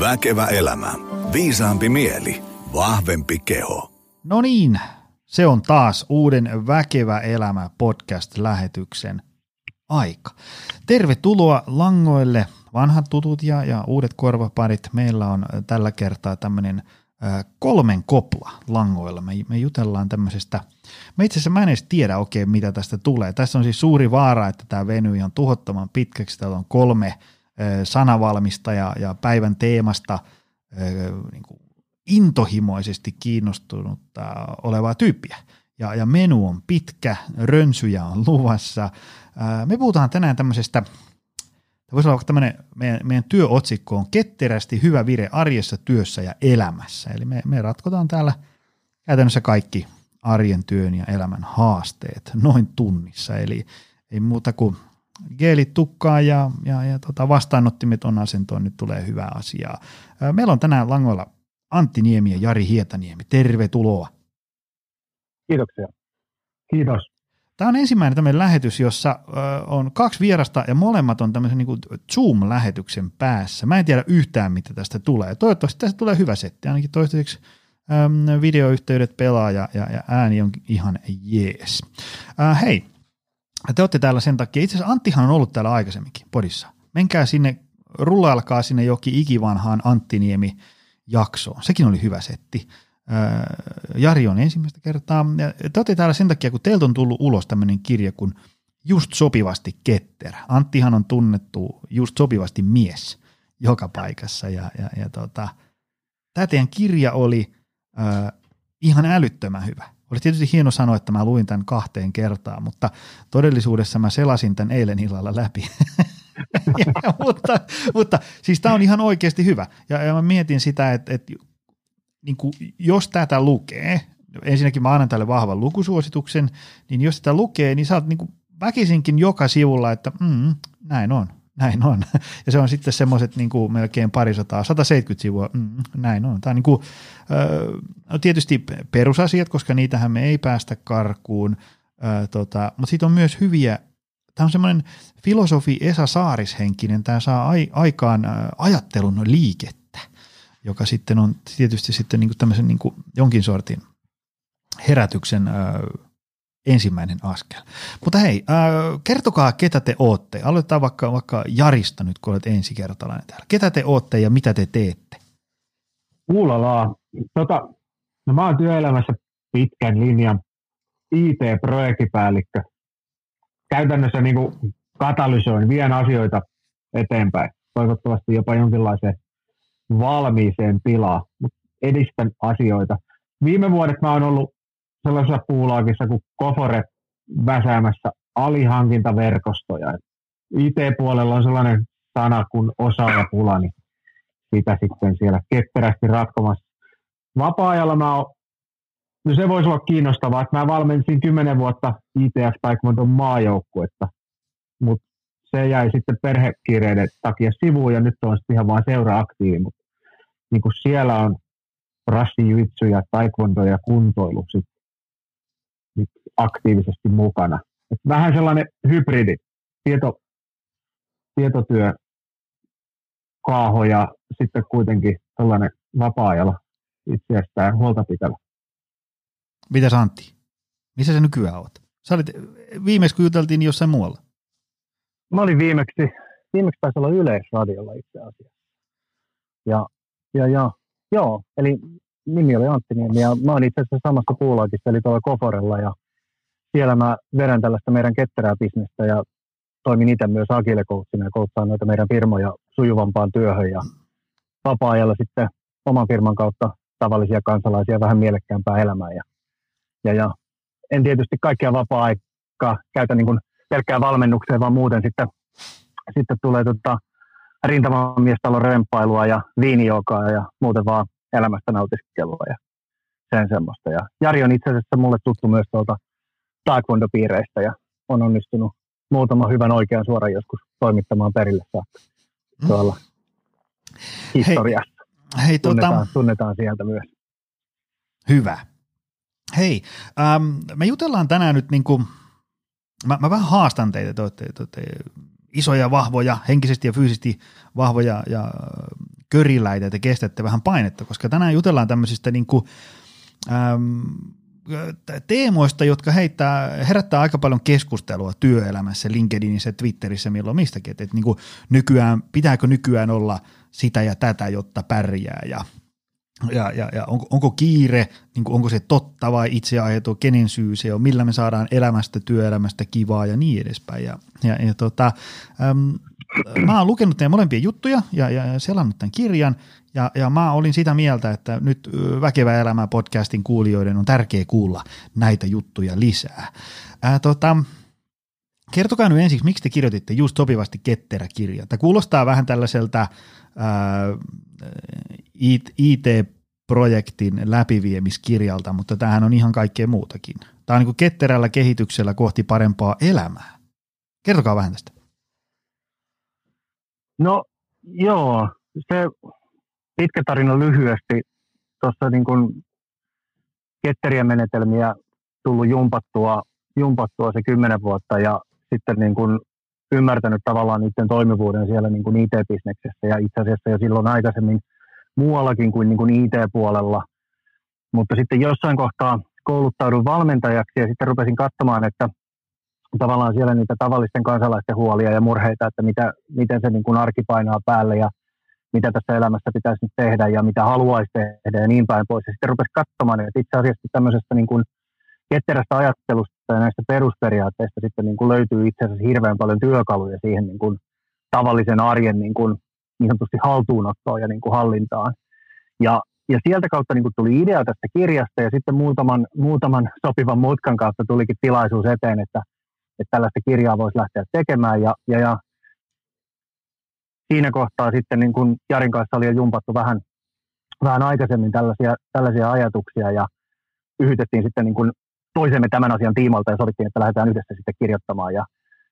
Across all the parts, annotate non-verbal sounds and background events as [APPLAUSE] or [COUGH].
Väkevä elämä. Viisaampi mieli. Vahvempi keho. No niin, se on taas uuden Väkevä elämä podcast-lähetyksen aika. Tervetuloa langoille, vanhat tutut ja, ja uudet korvaparit. Meillä on tällä kertaa tämmöinen kolmen kopla langoilla. Me, me jutellaan tämmöisestä, mä itse asiassa mä en edes tiedä oikein mitä tästä tulee. Tässä on siis suuri vaara, että tämä venyy ihan tuhottoman pitkäksi. Täällä on kolme sanavalmista ja, ja päivän teemasta niin kuin intohimoisesti kiinnostunutta olevaa tyyppiä. Ja, ja menu on pitkä, rönsyjä on luvassa. Me puhutaan tänään tämmöisestä – voisi olla tämmöinen, meidän, meidän työotsikko on ketterästi hyvä vire arjessa, työssä ja elämässä. Eli me, me ratkotaan täällä käytännössä kaikki arjen, työn ja elämän haasteet noin tunnissa. Eli ei muuta kuin geelit tukkaa ja, ja, ja tota vastaanottimet on asentoon, nyt tulee hyvää asiaa. Meillä on tänään langoilla Antti Niemi ja Jari Hietaniemi. Tervetuloa. Kiitoksia. Kiitos. Tämä on ensimmäinen tämmöinen lähetys, jossa on kaksi vierasta ja molemmat on tämmöisen niin Zoom-lähetyksen päässä. Mä en tiedä yhtään, mitä tästä tulee. Toivottavasti tästä tulee hyvä setti, ainakin toistaiseksi videoyhteydet pelaa ja, ja, ja ääni on ihan jees. Äh, hei, te olette täällä sen takia, itse asiassa Anttihan on ollut täällä aikaisemminkin podissa. Menkää sinne, rullailkaa sinne jokin ikivanhaan Anttiniemi jaksoon. Sekin oli hyvä setti. Jari on ensimmäistä kertaa. Ja te olette täällä sen takia, kun teiltä on tullut ulos tämmöinen kirja kuin Just sopivasti ketterä. Anttihan on tunnettu just sopivasti mies joka paikassa. Ja, ja, ja tota, tämä teidän kirja oli äh, ihan älyttömän hyvä. Olisi tietysti hieno sanoa, että mä luin tämän kahteen kertaan, mutta todellisuudessa mä selasin tämän eilen illalla läpi. [LAUGHS] ja, mutta, mutta siis tämä on ihan oikeasti hyvä. Ja, ja mä mietin sitä, että, että niin kuin, jos tätä lukee, ensinnäkin mä annan tälle vahvan lukusuosituksen, niin jos tätä lukee, niin sä oot niin kuin väkisinkin joka sivulla, että mm, näin on, näin on. [LAUGHS] Ja se on sitten semmoiset niin kuin melkein parisataa, 170 sivua, mm, näin on. Tämä on niin kuin, äh, tietysti perusasiat, koska niitähän me ei päästä karkuun, äh, tota, mutta siitä on myös hyviä, tämä on semmoinen filosofi Esa Saarishenkinen, tämä saa ai, aikaan äh, ajattelun liiket joka sitten on tietysti sitten niin kuin tämmöisen niin kuin jonkin sortin herätyksen ö, ensimmäinen askel. Mutta hei, ö, kertokaa ketä te ootte. Aloitetaan vaikka, vaikka Jarista nyt, kun olet ensikertalainen täällä. Ketä te ootte ja mitä te teette? Uulalaa. Tota, no mä oon työelämässä pitkän linjan IT-projektipäällikkö. Käytännössä niin kuin katalysoin, vien asioita eteenpäin. Toivottavasti jopa jonkinlaiseen valmiiseen tilaan, mutta edistän asioita. Viime vuodet mä oon ollut sellaisessa puulaakissa kuin Kofore väsäämässä alihankintaverkostoja. IT-puolella on sellainen sana kuin osaajapula, niin sitä sitten siellä ketterästi ratkomassa. Vapaa-ajalla mä oon, no se voisi olla kiinnostavaa, että mä valmensin 10 vuotta ITF Taekwondon maajoukkuetta, mutta se jäi sitten perhekiireiden takia sivuun ja nyt on sitten ihan vain seura-aktiivi, mutta niin kuin siellä on rassijutsu ja taekwondo ja kuntoilu sit aktiivisesti mukana. Et vähän sellainen hybridi, tieto, tietotyö, kaaho ja sitten kuitenkin tällainen vapaa-ajalla itseästään huolta pitävä. Mitäs Antti? Missä sä nykyään oot? Sä olit, viimeksi kun juteltiin jossain muualla. Mä olin viimeksi, viimeksi taisi olla Yleisradiolla itse asiassa. Ja ja, ja, joo, eli nimi oli Antti Niemi ja mä oon itse asiassa samassa puulaakissa, eli tuolla Koforella ja siellä mä vedän tällaista meidän ketterää bisnestä ja toimin itse myös agile ja kouttaan noita meidän firmoja sujuvampaan työhön ja vapaa-ajalla sitten oman firman kautta tavallisia kansalaisia vähän mielekkäämpää elämää ja, ja, ja en tietysti kaikkia vapaa-aikaa käytä niin kuin pelkkää valmennukseen, vaan muuten sitten, sitten tulee tota, rintamamiestalon rempailua ja viinijokaa ja muuten vaan elämästä nautiskelua ja sen semmoista. Ja Jari on itse asiassa mulle tuttu myös tuolta taekwondo-piireistä ja on onnistunut muutama hyvän oikean suoran joskus toimittamaan perille saakka tuolla mm. historiassa. Hei, hei tota- tunnetaan, tota... tunnetaan sieltä myös. Hyvä. Hei, ähm, me jutellaan tänään nyt niin kuin, mä, mä vähän haastan teitä, te olette, te olette isoja, vahvoja, henkisesti ja fyysisesti vahvoja ja köriläitä, että kestätte vähän painetta, koska tänään jutellaan tämmöisistä niin kuin, äm, teemoista, jotka heittää, herättää aika paljon keskustelua työelämässä, LinkedInissä, Twitterissä, milloin mistäkin, että, että niin kuin nykyään, pitääkö nykyään olla sitä ja tätä, jotta pärjää? Ja ja, ja, ja onko, onko kiire, niin kuin onko se totta vai itse aiheutuu, kenen syy se on, millä me saadaan elämästä, työelämästä kivaa ja niin edespäin. Ja, ja, ja tota, äm, mä oon lukenut teidän molempia juttuja ja, ja selannut tämän kirjan ja, ja mä olin sitä mieltä, että nyt Väkevä elämä podcastin kuulijoiden on tärkeä kuulla näitä juttuja lisää. Ää, tota, kertokaa nyt ensiksi, miksi te kirjoititte just sopivasti ketterä kirja. Tämä kuulostaa vähän tällaiselta IT-projektin läpiviemiskirjalta, mutta tämähän on ihan kaikkea muutakin. Tämä on niin kuin ketterällä kehityksellä kohti parempaa elämää. Kertokaa vähän tästä. No joo, se pitkä tarina lyhyesti. Tuossa niin kuin ketteriä menetelmiä tullut jumpattua, jumpattua se kymmenen vuotta ja sitten niin kuin ymmärtänyt tavallaan niiden toimivuuden siellä niin kuin IT-bisneksessä ja itse asiassa jo silloin aikaisemmin muuallakin kuin, niin kuin IT-puolella. Mutta sitten jossain kohtaa kouluttaudun valmentajaksi ja sitten rupesin katsomaan, että tavallaan siellä niitä tavallisten kansalaisten huolia ja murheita, että mitä, miten se niin kuin arki painaa päälle ja mitä tässä elämässä pitäisi nyt tehdä ja mitä haluaisi tehdä ja niin päin pois. Ja sitten rupesi katsomaan, että itse asiassa tämmöisestä niin kuin ketterästä ajattelusta ja näistä perusperiaatteista sitten niin kuin löytyy itse asiassa hirveän paljon työkaluja siihen niin kuin tavallisen arjen niin, kuin, niin sanotusti haltuunottoon ja niin kuin hallintaan. Ja, ja sieltä kautta niin kuin tuli idea tästä kirjasta ja sitten muutaman, muutaman sopivan mutkan kautta tulikin tilaisuus eteen, että, että tällaista kirjaa voisi lähteä tekemään. Ja, ja, ja siinä kohtaa sitten niin kuin Jarin kanssa oli jo jumpattu vähän, vähän aikaisemmin tällaisia, tällaisia ajatuksia ja yhytettiin sitten niin kuin toisemme tämän asian tiimalta ja sovittiin, että lähdetään yhdessä sitten kirjoittamaan. Ja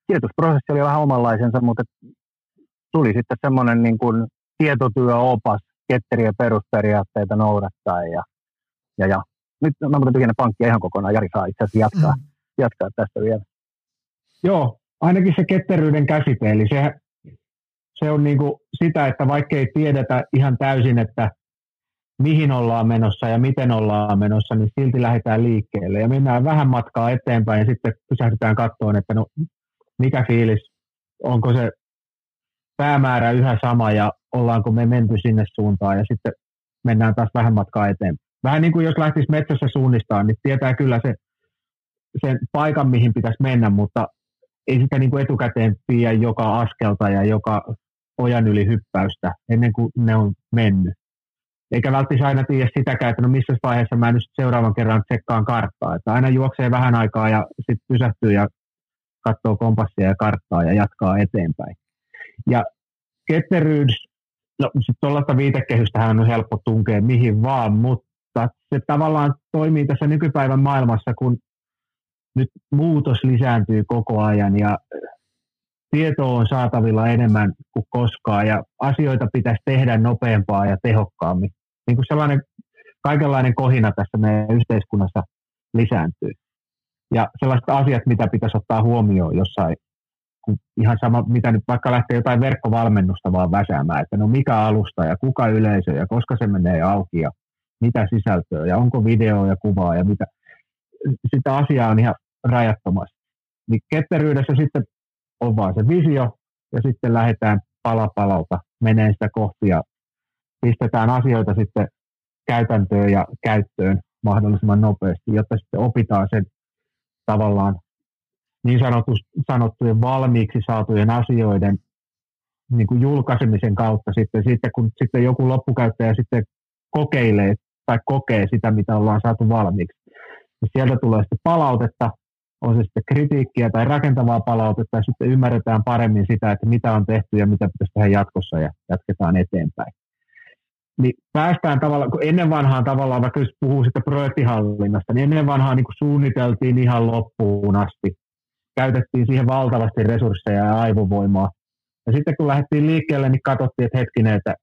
kirjoitusprosessi oli vähän omanlaisensa, mutta tuli sitten semmoinen niin kuin tietotyöopas ketteriä perusperiaatteita noudattaa ja, ja, ja nyt mä muuten tyhjennä pankkia ihan kokonaan, Jari saa itse asiassa jatkaa, mm. jatkaa tästä vielä. Joo, ainakin se ketteryyden käsite, eli se, se on niin kuin sitä, että vaikka ei tiedetä ihan täysin, että mihin ollaan menossa ja miten ollaan menossa, niin silti lähdetään liikkeelle ja mennään vähän matkaa eteenpäin ja sitten pysähdytään katsomaan, että no mikä fiilis, onko se päämäärä yhä sama ja ollaanko me menty sinne suuntaan ja sitten mennään taas vähän matkaa eteenpäin. Vähän niin kuin jos lähtisi metsässä suunnistaan, niin tietää kyllä se, sen paikan, mihin pitäisi mennä, mutta ei sitä niin kuin etukäteen tiedä joka askelta ja joka ojan yli hyppäystä ennen kuin ne on mennyt. Eikä välttämättä aina tiedä sitäkään, että no missä vaiheessa mä nyt seuraavan kerran tsekkaan karttaa. Että aina juoksee vähän aikaa ja sitten pysähtyy ja katsoo kompassia ja karttaa ja jatkaa eteenpäin. Ja ketteryys, no sitten tuollaista viitekehystähän on helppo tunkea mihin vaan, mutta se tavallaan toimii tässä nykypäivän maailmassa, kun nyt muutos lisääntyy koko ajan ja tietoa on saatavilla enemmän kuin koskaan ja asioita pitäisi tehdä nopeampaa ja tehokkaammin. Niin kuin sellainen kaikenlainen kohina tässä meidän yhteiskunnassa lisääntyy. Ja sellaiset asiat, mitä pitäisi ottaa huomioon jossain, ihan sama, mitä nyt vaikka lähtee jotain verkkovalmennusta vaan väsäämään, että no mikä alusta ja kuka yleisö ja koska se menee auki ja mitä sisältöä ja onko video ja kuvaa ja mitä. Sitä asiaa on ihan rajattomasti. Niin ketteryydessä sitten on vaan se visio ja sitten lähdetään pala palalta menee sitä kohti ja pistetään asioita sitten käytäntöön ja käyttöön mahdollisimman nopeasti, jotta sitten opitaan sen tavallaan niin sanottujen valmiiksi saatujen asioiden niin kuin julkaisemisen kautta sitten, sitten kun sitten joku loppukäyttäjä sitten kokeilee tai kokee sitä, mitä ollaan saatu valmiiksi. Ja sieltä tulee sitten palautetta, on se sitten kritiikkiä tai rakentavaa palautetta, ja sitten ymmärretään paremmin sitä, että mitä on tehty ja mitä pitäisi tehdä jatkossa, ja jatketaan eteenpäin. Niin päästään tavallaan, kun ennen vanhaan tavallaan, vaikka jos puhuu sitten projektihallinnasta, niin ennen vanhaan niin suunniteltiin ihan loppuun asti. Käytettiin siihen valtavasti resursseja ja aivovoimaa. Ja sitten kun lähdettiin liikkeelle, niin katsottiin, että hetkinen, että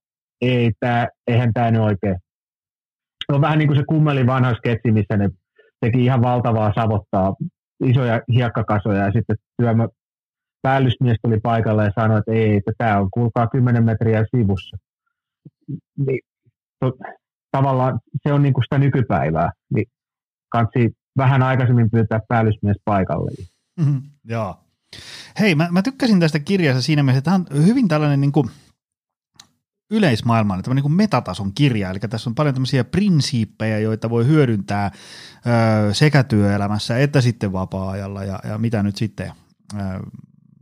ei tää, eihän tämä nyt oikein. Se on vähän niin kuin se kummelin vanha sketsi, missä ne teki ihan valtavaa savottaa isoja hiekkakasoja ja sitten työmä, päällysmies tuli paikalle ja sanoi, että ei, että tämä on kuulkaa 10 metriä sivussa. niin to, tavallaan se on niin kuin sitä nykypäivää, niin kansi vähän aikaisemmin pyytää päällysmies paikalle. Mm-hmm, joo. Hei, mä, mä tykkäsin tästä kirjasta siinä mielessä, että tämä on hyvin tällainen niin kuin yleismaailman, tämä niin kuin metatason kirja, eli tässä on paljon tämmöisiä prinsiippejä, joita voi hyödyntää ö, sekä työelämässä että sitten vapaa-ajalla ja, ja mitä nyt sitten ö,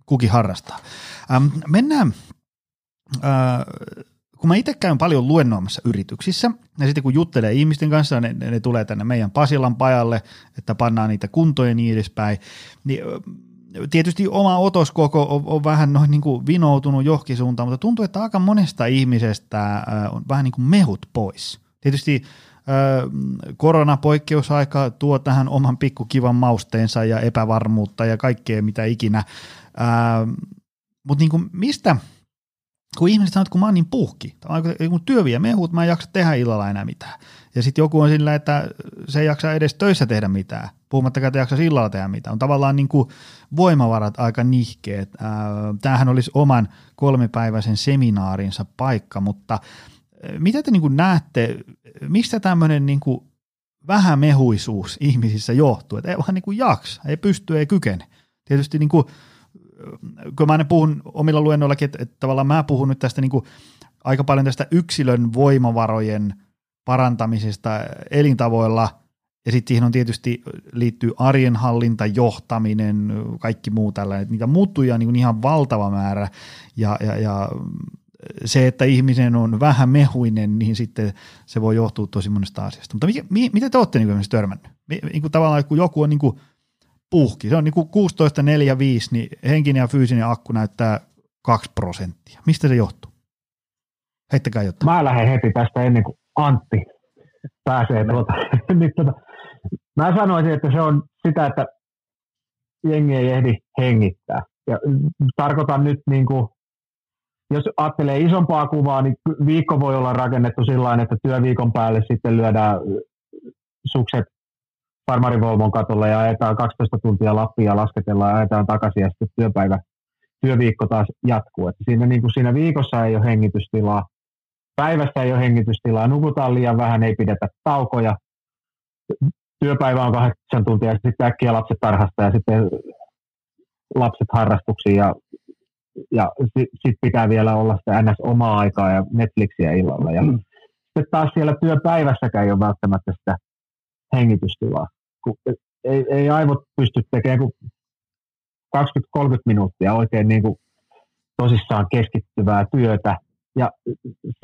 kukin harrastaa. Ähm, mennään, ö, kun mä itse käyn paljon luennoimassa yrityksissä, ja sitten kun juttelee ihmisten kanssa, ne, ne, ne tulee tänne meidän Pasilan pajalle, että pannaan niitä kuntoja ja niin edespäin, niin tietysti oma otoskoko on, on vähän noin niin kuin vinoutunut johonkin suuntaan, mutta tuntuu, että aika monesta ihmisestä on vähän niin kuin mehut pois. Tietysti koronapoikkeusaika tuo tähän oman pikkukivan mausteensa ja epävarmuutta ja kaikkea mitä ikinä. Mutta niin mistä, kun ihmiset sanoo, että kun mä oon niin puhki, kun työ vie mehut, mä en jaksa tehdä illalla enää mitään. Ja sitten joku on sillä, että se ei jaksa edes töissä tehdä mitään, puhumattakaan, että jaksa illalla tehdä mitään. On tavallaan niin kuin voimavarat aika nihkeet. Tämähän olisi oman kolmipäiväisen seminaarinsa paikka, mutta mitä te niin kuin näette, mistä tämmöinen niin kuin vähämehuisuus ihmisissä johtuu, että ei vaan niin kuin jaksa, ei pysty, ei kykene. Tietysti niin kuin, kun mä puhun omilla luennoillakin, että, että tavallaan mä puhun nyt tästä niin kuin aika paljon tästä yksilön voimavarojen parantamisesta elintavoilla – ja sitten siihen on tietysti liittyy arjenhallinta, johtaminen, kaikki muu tällainen. Niitä muuttuja on niin ihan valtava määrä ja, ja, ja se, että ihminen on vähän mehuinen, niin sitten se voi johtua tosi monesta asiasta. Mutta mikä, mi, mitä te olette niin törmännyt? Niin kuin tavallaan, kun joku on niin kuin puhki, se on niin kuin 16.45, niin henkinen ja fyysinen akku näyttää 2 prosenttia. Mistä se johtuu? Heittäkää jotain. Mä lähden heti tästä ennen kuin Antti pääsee tuota. [LAUGHS] niin, tuota Mä sanoisin, että se on sitä, että jengi ei ehdi hengittää. Ja tarkoitan nyt, niin kuin, jos ajattelee isompaa kuvaa, niin viikko voi olla rakennettu sillä että työviikon päälle sitten lyödään sukset farmarivolvon katolle ja ajetaan 12 tuntia Lappia ja lasketellaan ja ajetaan takaisin ja sitten työpäivä, työviikko taas jatkuu. Että siinä, niin kuin siinä viikossa ei ole hengitystilaa, päivässä ei ole hengitystilaa, nukutaan liian vähän, ei pidetä taukoja, työpäivä on kahdeksan tuntia ja sitten äkkiä lapset tarhasta ja sitten lapset harrastuksiin ja, ja sitten sit pitää vielä olla sitä ns. omaa aikaa ja Netflixiä illalla. Ja mm. sitten taas siellä työpäivässäkään ei ole välttämättä sitä hengitystilaa. Kun ei, ei aivot pysty tekemään kuin 20-30 minuuttia oikein niin kuin tosissaan keskittyvää työtä. Ja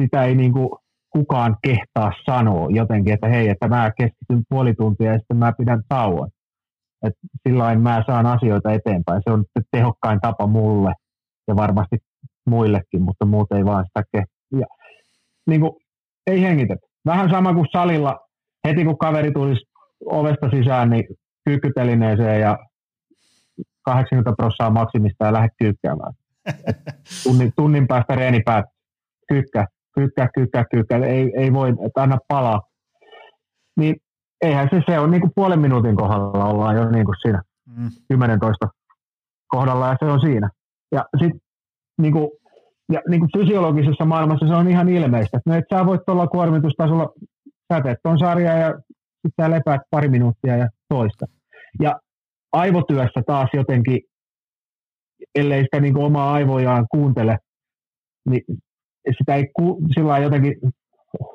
sitä ei niin kuin kukaan kehtaa sanoa jotenkin, että hei, että mä keskityn puoli tuntia ja sitten mä pidän tauon. Että silloin mä saan asioita eteenpäin. Se on tehokkain tapa mulle ja varmasti muillekin, mutta muut ei vaan sitä kehtaa. Niin kuin, ei hengitetä. Vähän sama kuin salilla, heti kun kaveri tulisi ovesta sisään, niin kyykkytelineeseen ja 80 prosenttia maksimista ja lähde kyykkäämään. Tunnin, tunnin päästä reeni päättyy. Kyykkä, kyykkä, kyykkä, kyykkä, ei, ei voi, että anna palaa. Niin eihän se, se on niin kuin puolen minuutin kohdalla ollaan jo niin kuin siinä mm. 10 kohdalla ja se on siinä. Ja sitten niin kuin, ja niin kuin fysiologisessa maailmassa se on ihan ilmeistä. No, että sä voit tuolla kuormitustasolla, sä teet sarjaa ja sitten sä lepäät pari minuuttia ja toista. Ja aivotyössä taas jotenkin, ellei sitä niin kuin omaa aivojaan kuuntele, niin sitä ei ku, sillä jotenkin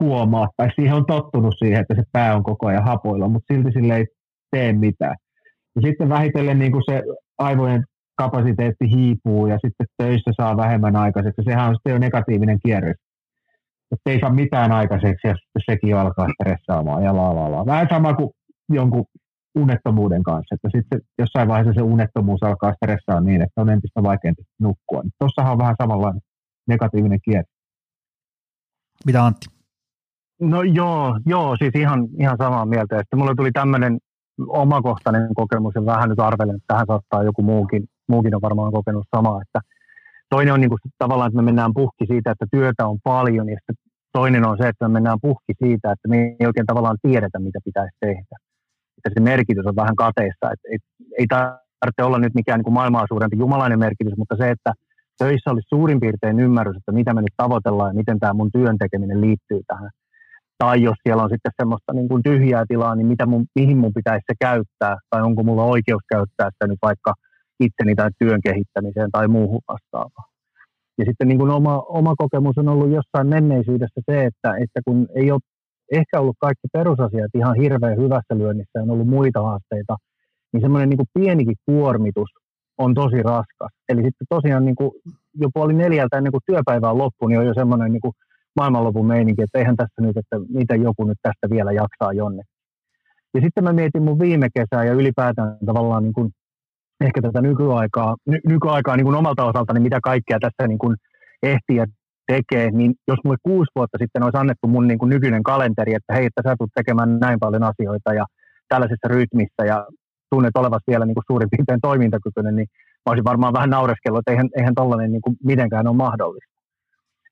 huomaa, tai siihen on tottunut siihen, että se pää on koko ajan hapoilla, mutta silti sille ei tee mitään. Ja sitten vähitellen niin kuin se aivojen kapasiteetti hiipuu ja sitten töissä saa vähemmän aikaiseksi. Sehän on sitten jo negatiivinen kierre. Että ei saa mitään aikaiseksi ja sitten sekin alkaa stressaamaan ja la la la. Vähän sama kuin jonkun unettomuuden kanssa, että sitten jossain vaiheessa se unettomuus alkaa stressaa niin, että on entistä vaikeampi nukkua. Tuossahan on vähän samanlainen negatiivinen kierre. Mitä Antti? No joo, joo siis ihan, ihan samaa mieltä. Sitten mulle tuli tämmöinen omakohtainen kokemus ja vähän nyt arvelen, että tähän saattaa joku muukin, muukin on varmaan kokenut samaa. Että toinen on niin kuin tavallaan, että me mennään puhki siitä, että työtä on paljon ja sitten toinen on se, että me mennään puhki siitä, että me ei oikein tavallaan tiedetä, mitä pitäisi tehdä. Että se merkitys on vähän kateessa. Että ei, ei tarvitse olla nyt mikään niin kuin maailmaa suurempi jumalainen merkitys, mutta se, että töissä olisi suurin piirtein ymmärrys, että mitä me nyt tavoitellaan ja miten tämä mun työn tekeminen liittyy tähän. Tai jos siellä on sitten semmoista niin kuin tyhjää tilaa, niin mitä mun, mihin mun pitäisi se käyttää, tai onko mulla oikeus käyttää sitä nyt vaikka itseni tai työn kehittämiseen tai muuhun vastaavaan. Ja sitten niin kuin oma, oma kokemus on ollut jossain menneisyydessä se, että, että kun ei ole ehkä ollut kaikki perusasiat ihan hirveän hyvässä lyönnissä on ollut muita haasteita, niin semmoinen niin pienikin kuormitus on tosi raskas. Eli sitten tosiaan niin kuin jo puoli neljältä ennen kuin työpäivä on loppu, niin on jo semmoinen niin kuin maailmanlopun meininki, että eihän tässä nyt, että miten joku nyt tästä vielä jaksaa jonne. Ja sitten mä mietin mun viime kesää ja ylipäätään tavallaan niin kuin ehkä tätä nykyaikaa, ny, nykyaikaa niin kuin omalta osalta, niin mitä kaikkea tässä niin kuin ehtii ja tekee, niin jos mulle kuusi vuotta sitten olisi annettu mun niin kuin nykyinen kalenteri, että hei, että sä tulet tekemään näin paljon asioita ja tällaisessa rytmissä ja tunnet olevasi vielä niin kuin suurin piirtein toimintakykyinen, niin mä olisin varmaan vähän naureskellut, että eihän, eihän tollainen niin kuin mitenkään ole mahdollista.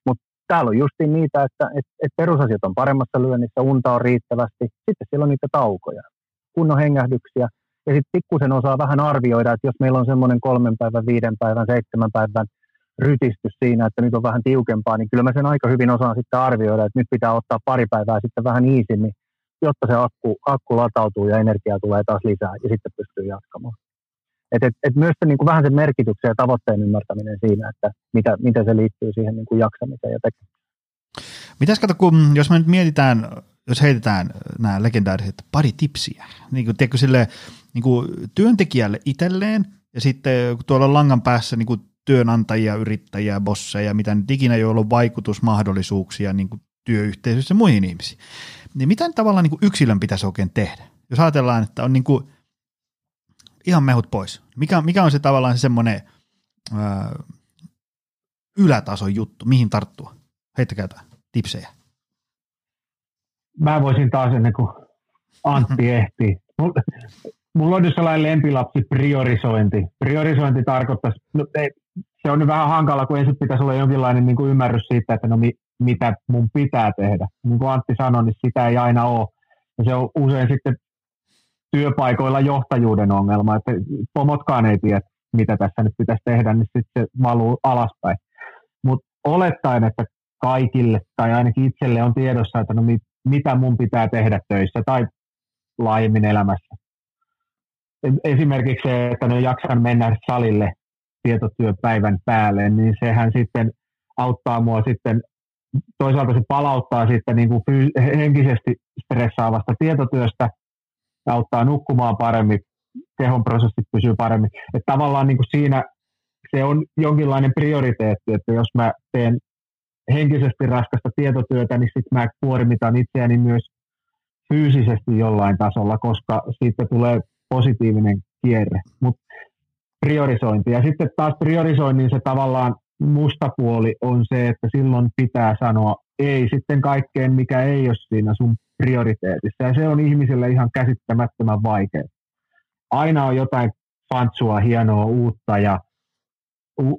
Mutta täällä on justiin niitä, että et, et perusasiat on paremmassa lyönnissä, unta on riittävästi, sitten siellä on niitä taukoja, kunnon hengähdyksiä, ja sitten pikkusen osaa vähän arvioida, että jos meillä on semmoinen kolmen päivän, viiden päivän, seitsemän päivän rytistys siinä, että nyt on vähän tiukempaa, niin kyllä mä sen aika hyvin osaan sitten arvioida, että nyt pitää ottaa pari päivää sitten vähän iisimmin, jotta se akku, akku latautuu ja energiaa tulee taas lisää ja sitten pystyy jatkamaan. Et, et, et myös se, niin kuin vähän sen merkityksen ja tavoitteen ymmärtäminen siinä, että mitä, mitä se liittyy siihen niin kuin jaksamiseen ja tekemiseen. Mitäs kato, kun, jos me nyt mietitään, jos heitetään nämä legendaariset pari tipsiä, niin kuin, tiedätkö, sille, niin kuin työntekijälle itselleen ja sitten kun tuolla langan päässä niin kuin työnantajia, yrittäjiä, bosseja, mitä nyt ikinä, joilla on vaikutusmahdollisuuksia niin kuin työyhteisössä muihin ihmisiin. Niin mitä tavallaan niin kuin yksilön pitäisi oikein tehdä? Jos ajatellaan, että on niin kuin ihan mehut pois. Mikä, mikä on se tavallaan se semmoinen ää, ylätason juttu, mihin tarttua? Heittäkää jotain tipsejä. Mä voisin taas ennen kuin Antti [LAUGHS] ehtii. Mulla on nyt sellainen lempilapsi priorisointi. Priorisointi tarkoittaisi, no, ei, se on nyt vähän hankala, kun ensin pitäisi olla jonkinlainen niin kuin ymmärrys siitä, että no mi, mitä mun pitää tehdä. Niin kuin Antti sanoi, niin sitä ei aina ole. Ja se on usein sitten työpaikoilla johtajuuden ongelma, että pomotkaan ei tiedä, mitä tässä nyt pitäisi tehdä, niin sitten se valuu alaspäin. Mutta olettaen, että kaikille tai ainakin itselle on tiedossa, että no mit, mitä mun pitää tehdä töissä tai laajemmin elämässä. Esimerkiksi se, että ne jaksan mennä salille tietotyöpäivän päälle, niin sehän sitten auttaa mua sitten, toisaalta se palauttaa sitten niin kuin henkisesti stressaavasta tietotyöstä, auttaa nukkumaan paremmin, kehon prosessit pysyy paremmin. Että tavallaan niin kuin siinä se on jonkinlainen prioriteetti, että jos mä teen henkisesti raskasta tietotyötä, niin sitten mä kuormitan itseäni myös fyysisesti jollain tasolla, koska siitä tulee positiivinen kierre. Mutta priorisointi. Ja sitten taas priorisoinnin se tavallaan musta puoli on se, että silloin pitää sanoa ei sitten kaikkeen, mikä ei ole siinä sun prioriteetissa. Ja se on ihmiselle ihan käsittämättömän vaikea. Aina on jotain fantsua, hienoa, uutta ja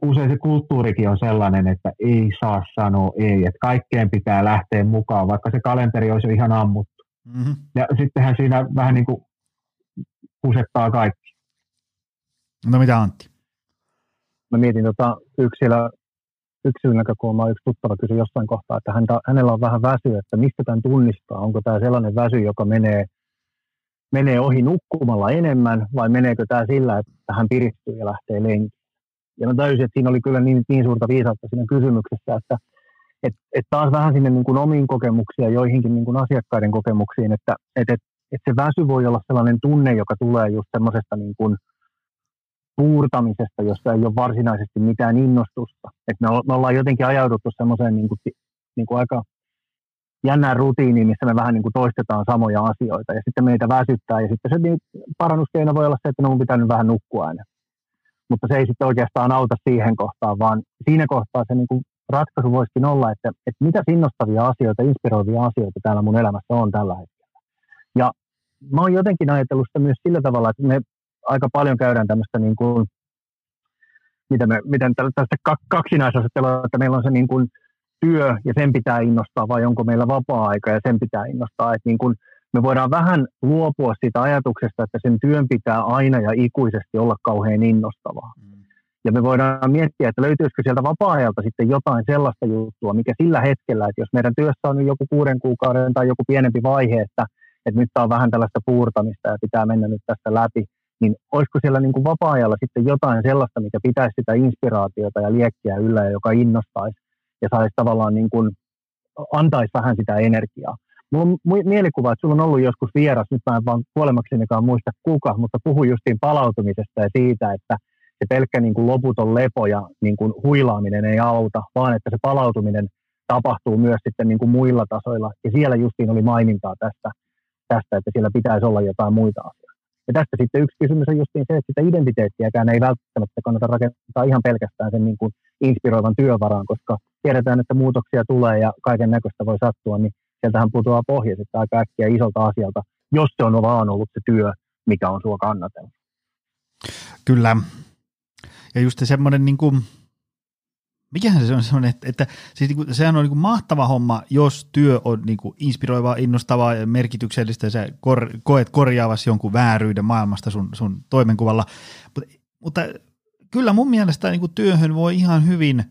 usein se kulttuurikin on sellainen, että ei saa sanoa ei, että kaikkeen pitää lähteä mukaan, vaikka se kalenteri olisi jo ihan ammuttu. Mm-hmm. Ja sittenhän siinä vähän niin kuin kusettaa kaikki. No mitä Antti? Mä mietin tota yksilö, yksilön näkökulmaa, yksi tuttava kysyi jossain kohtaa, että häntä, hänellä on vähän väsy, että mistä tämän tunnistaa, onko tämä sellainen väsy, joka menee, menee ohi nukkumalla enemmän vai meneekö tämä sillä, että hän piristyy ja lähtee lenkille. Ja mä täysin, että siinä oli kyllä niin, niin suurta viisautta siinä kysymyksessä, että et, et taas vähän sinne niin kuin omiin kokemuksiin ja joihinkin niin kuin asiakkaiden kokemuksiin, että et, et, et se väsy voi olla sellainen tunne, joka tulee just semmoisesta niin kuin puurtamisesta, jossa ei ole varsinaisesti mitään innostusta. Et me, me ollaan jotenkin ajauduttu semmoiseen niin niin kuin aika jännään rutiiniin, missä me vähän niin kuin toistetaan samoja asioita ja sitten meitä väsyttää ja sitten se niin, parannuskeino voi olla se, että no mun pitää nyt vähän nukkua aina mutta se ei sitten oikeastaan auta siihen kohtaan, vaan siinä kohtaa se niin kuin ratkaisu voisikin olla, että, että mitä innostavia asioita, inspiroivia asioita täällä mun elämässä on tällä hetkellä. Ja mä oon jotenkin ajatellut sitä myös sillä tavalla, että me aika paljon käydään tämmöistä niin kuin, mitä me, miten tästä kaksinaisasettelua, että meillä on se niin kuin työ ja sen pitää innostaa vai onko meillä vapaa-aika ja sen pitää innostaa. Että niin kuin, me voidaan vähän luopua siitä ajatuksesta, että sen työn pitää aina ja ikuisesti olla kauhean innostavaa. Mm. Ja me voidaan miettiä, että löytyisikö sieltä vapaa-ajalta sitten jotain sellaista juttua, mikä sillä hetkellä, että jos meidän työssä on joku kuuden kuukauden tai joku pienempi vaihe, että, että nyt on vähän tällaista puurtamista ja pitää mennä nyt tästä läpi, niin olisiko siellä niin kuin vapaa-ajalla sitten jotain sellaista, mikä pitäisi sitä inspiraatiota ja liekkiä yllä ja joka innostaisi ja saisi tavallaan niin kuin, antaisi vähän sitä energiaa. Mulla on mielikuva, että sulla on ollut joskus vieras, nyt mä en vaan kuolemaksenikaan muista kuka, mutta puhu justiin palautumisesta ja siitä, että se pelkkä niin kuin loputon lepo ja niin kuin huilaaminen ei auta, vaan että se palautuminen tapahtuu myös sitten niin kuin muilla tasoilla. Ja siellä justiin oli mainintaa tästä, tästä, että siellä pitäisi olla jotain muita asioita. Ja tästä sitten yksi kysymys on justiin se, että sitä identiteettiäkään ei välttämättä kannata rakentaa ihan pelkästään sen niin kuin inspiroivan työvaraan, koska tiedetään, että muutoksia tulee ja kaiken näköistä voi sattua, niin sieltähän putoaa pohja sitten aika äkkiä isolta asialta, jos se on vaan ollut se työ, mikä on sua kannatellut. Kyllä. Ja just semmoinen niin kuin, mikähän se on semmoinen, että, että siis niin kuin, sehän on niin kuin mahtava homma, jos työ on niin kuin inspiroivaa, innostavaa ja merkityksellistä ja sä kor, koet korjaavasi jonkun vääryyden maailmasta sun, sun toimenkuvalla. Mutta, mutta kyllä mun mielestä niin kuin työhön voi ihan hyvin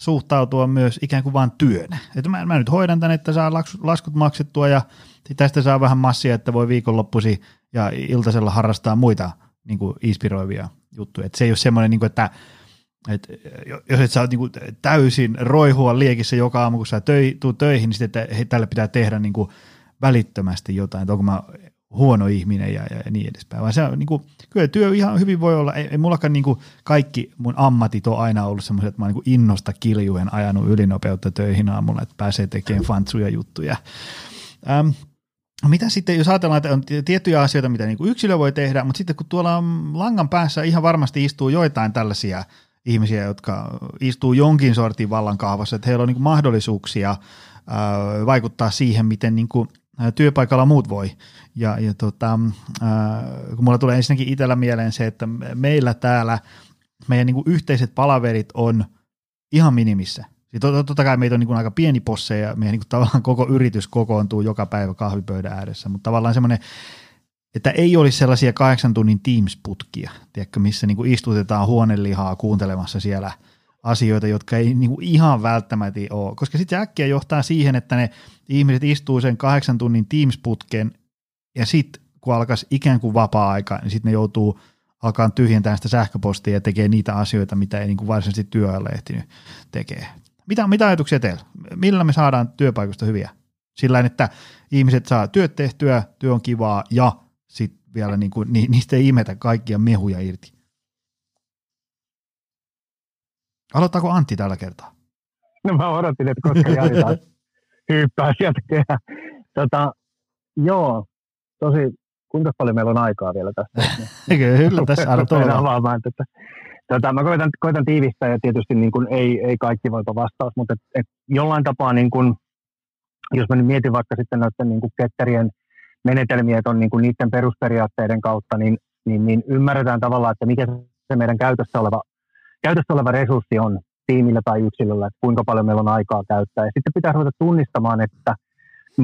suhtautua myös ikään kuin vain työnä. Että mä, mä nyt hoidan tänne, että saa laskut maksettua ja tästä saa vähän massia, että voi viikonloppusi ja iltasella harrastaa muita niin kuin inspiroivia juttuja. Että se ei ole semmoinen, niin kuin, että et, jos et saa niin kuin, täysin roihua liekissä joka aamu, kun sä töi, tuu töihin, niin sitten, että tälle pitää tehdä niin kuin, välittömästi jotain, että onko mä huono ihminen ja, ja, ja niin edespäin. Vaan se on, niin kuin, kyllä työ ihan hyvin voi olla, ei, ei mullakaan niin kuin, kaikki mun ammatit on aina ollut semmoiset, että mä oon niin innosta kiljuen ajanut ylinopeutta töihin aamulla, että pääsee tekemään fantsuja juttuja. Ähm, mitä sitten, jos ajatellaan, että on tiettyjä asioita, mitä niin kuin yksilö voi tehdä, mutta sitten kun tuolla langan päässä ihan varmasti istuu joitain tällaisia ihmisiä, jotka istuu jonkin sortin vallankahvassa, että heillä on niin mahdollisuuksia äh, vaikuttaa siihen, miten niin kuin työpaikalla muut voi. Ja, ja tota, äh, kun mulla tulee ensinnäkin itsellä mieleen se, että meillä täällä meidän niin kuin yhteiset palaverit on ihan minimissä. Sitten totta kai meitä on niin aika pieni posse ja meidän niin kuin tavallaan koko yritys kokoontuu joka päivä kahvipöydän ääressä, mutta tavallaan semmoinen, että ei olisi sellaisia kahdeksan tunnin Teams-putkia, tiedätkö, missä niin kuin istutetaan huonelihaa kuuntelemassa siellä – asioita, jotka ei niin kuin ihan välttämättä ole, koska sitten se äkkiä johtaa siihen, että ne ihmiset istuu sen kahdeksan tunnin Teams-putken ja sitten kun alkaisi ikään kuin vapaa-aika, niin sitten ne joutuu alkaa tyhjentää sitä sähköpostia ja tekee niitä asioita, mitä ei niin kuin varsinaisesti työajalla ehtinyt tekee. Mitä, mitä ajatuksia teillä? Millä me saadaan työpaikoista hyviä? Sillä että ihmiset saa työt tehtyä, työ on kivaa ja sitten vielä niin kuin, niistä ei imetä kaikkia mehuja irti. Aloittaako Antti tällä kertaa? No mä odotin, että koska Jari taas [LAUGHS] hyppää sieltä kehä. Tota, joo, tosi, kuinka paljon meillä on aikaa vielä tästä? [LAUGHS] Kyllä, tässä aina avaamaan tätä. Tota, mä koitan, koitan tiivistää ja tietysti niin kuin ei, ei kaikki voipa vastaus, mutta et, et jollain tapaa, niin kuin, jos mä nyt mietin vaikka sitten näiden niin kuin ketterien menetelmiä, on niin kuin niiden perusperiaatteiden kautta, niin, niin, niin ymmärretään tavallaan, että mikä se meidän käytössä oleva käytössä oleva resurssi on tiimillä tai yksilöllä, että kuinka paljon meillä on aikaa käyttää. Ja sitten pitää ruveta tunnistamaan, että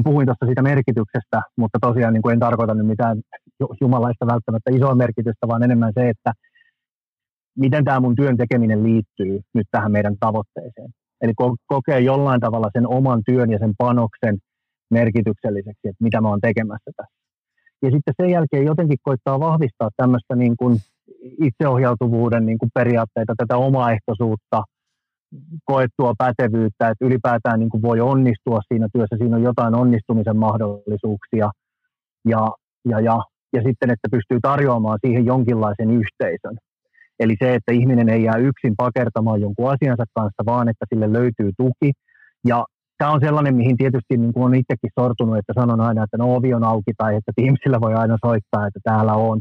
puhuin tuossa siitä merkityksestä, mutta tosiaan niin kuin en tarkoita nyt mitään jumalaista välttämättä isoa merkitystä, vaan enemmän se, että miten tämä mun työn tekeminen liittyy nyt tähän meidän tavoitteeseen. Eli kokee jollain tavalla sen oman työn ja sen panoksen merkitykselliseksi, että mitä mä oon tekemässä tässä. Ja sitten sen jälkeen jotenkin koittaa vahvistaa tämmöistä niin kuin itseohjautuvuuden niin kuin periaatteita, tätä omaehtoisuutta, koettua pätevyyttä, että ylipäätään niin kuin voi onnistua siinä työssä, siinä on jotain onnistumisen mahdollisuuksia ja, ja, ja, ja sitten, että pystyy tarjoamaan siihen jonkinlaisen yhteisön. Eli se, että ihminen ei jää yksin pakertamaan jonkun asiansa kanssa, vaan että sille löytyy tuki. Ja tämä on sellainen, mihin tietysti niin kuin on itsekin sortunut, että sanon aina, että no ovi on auki tai että Teamsillä voi aina soittaa, että täällä on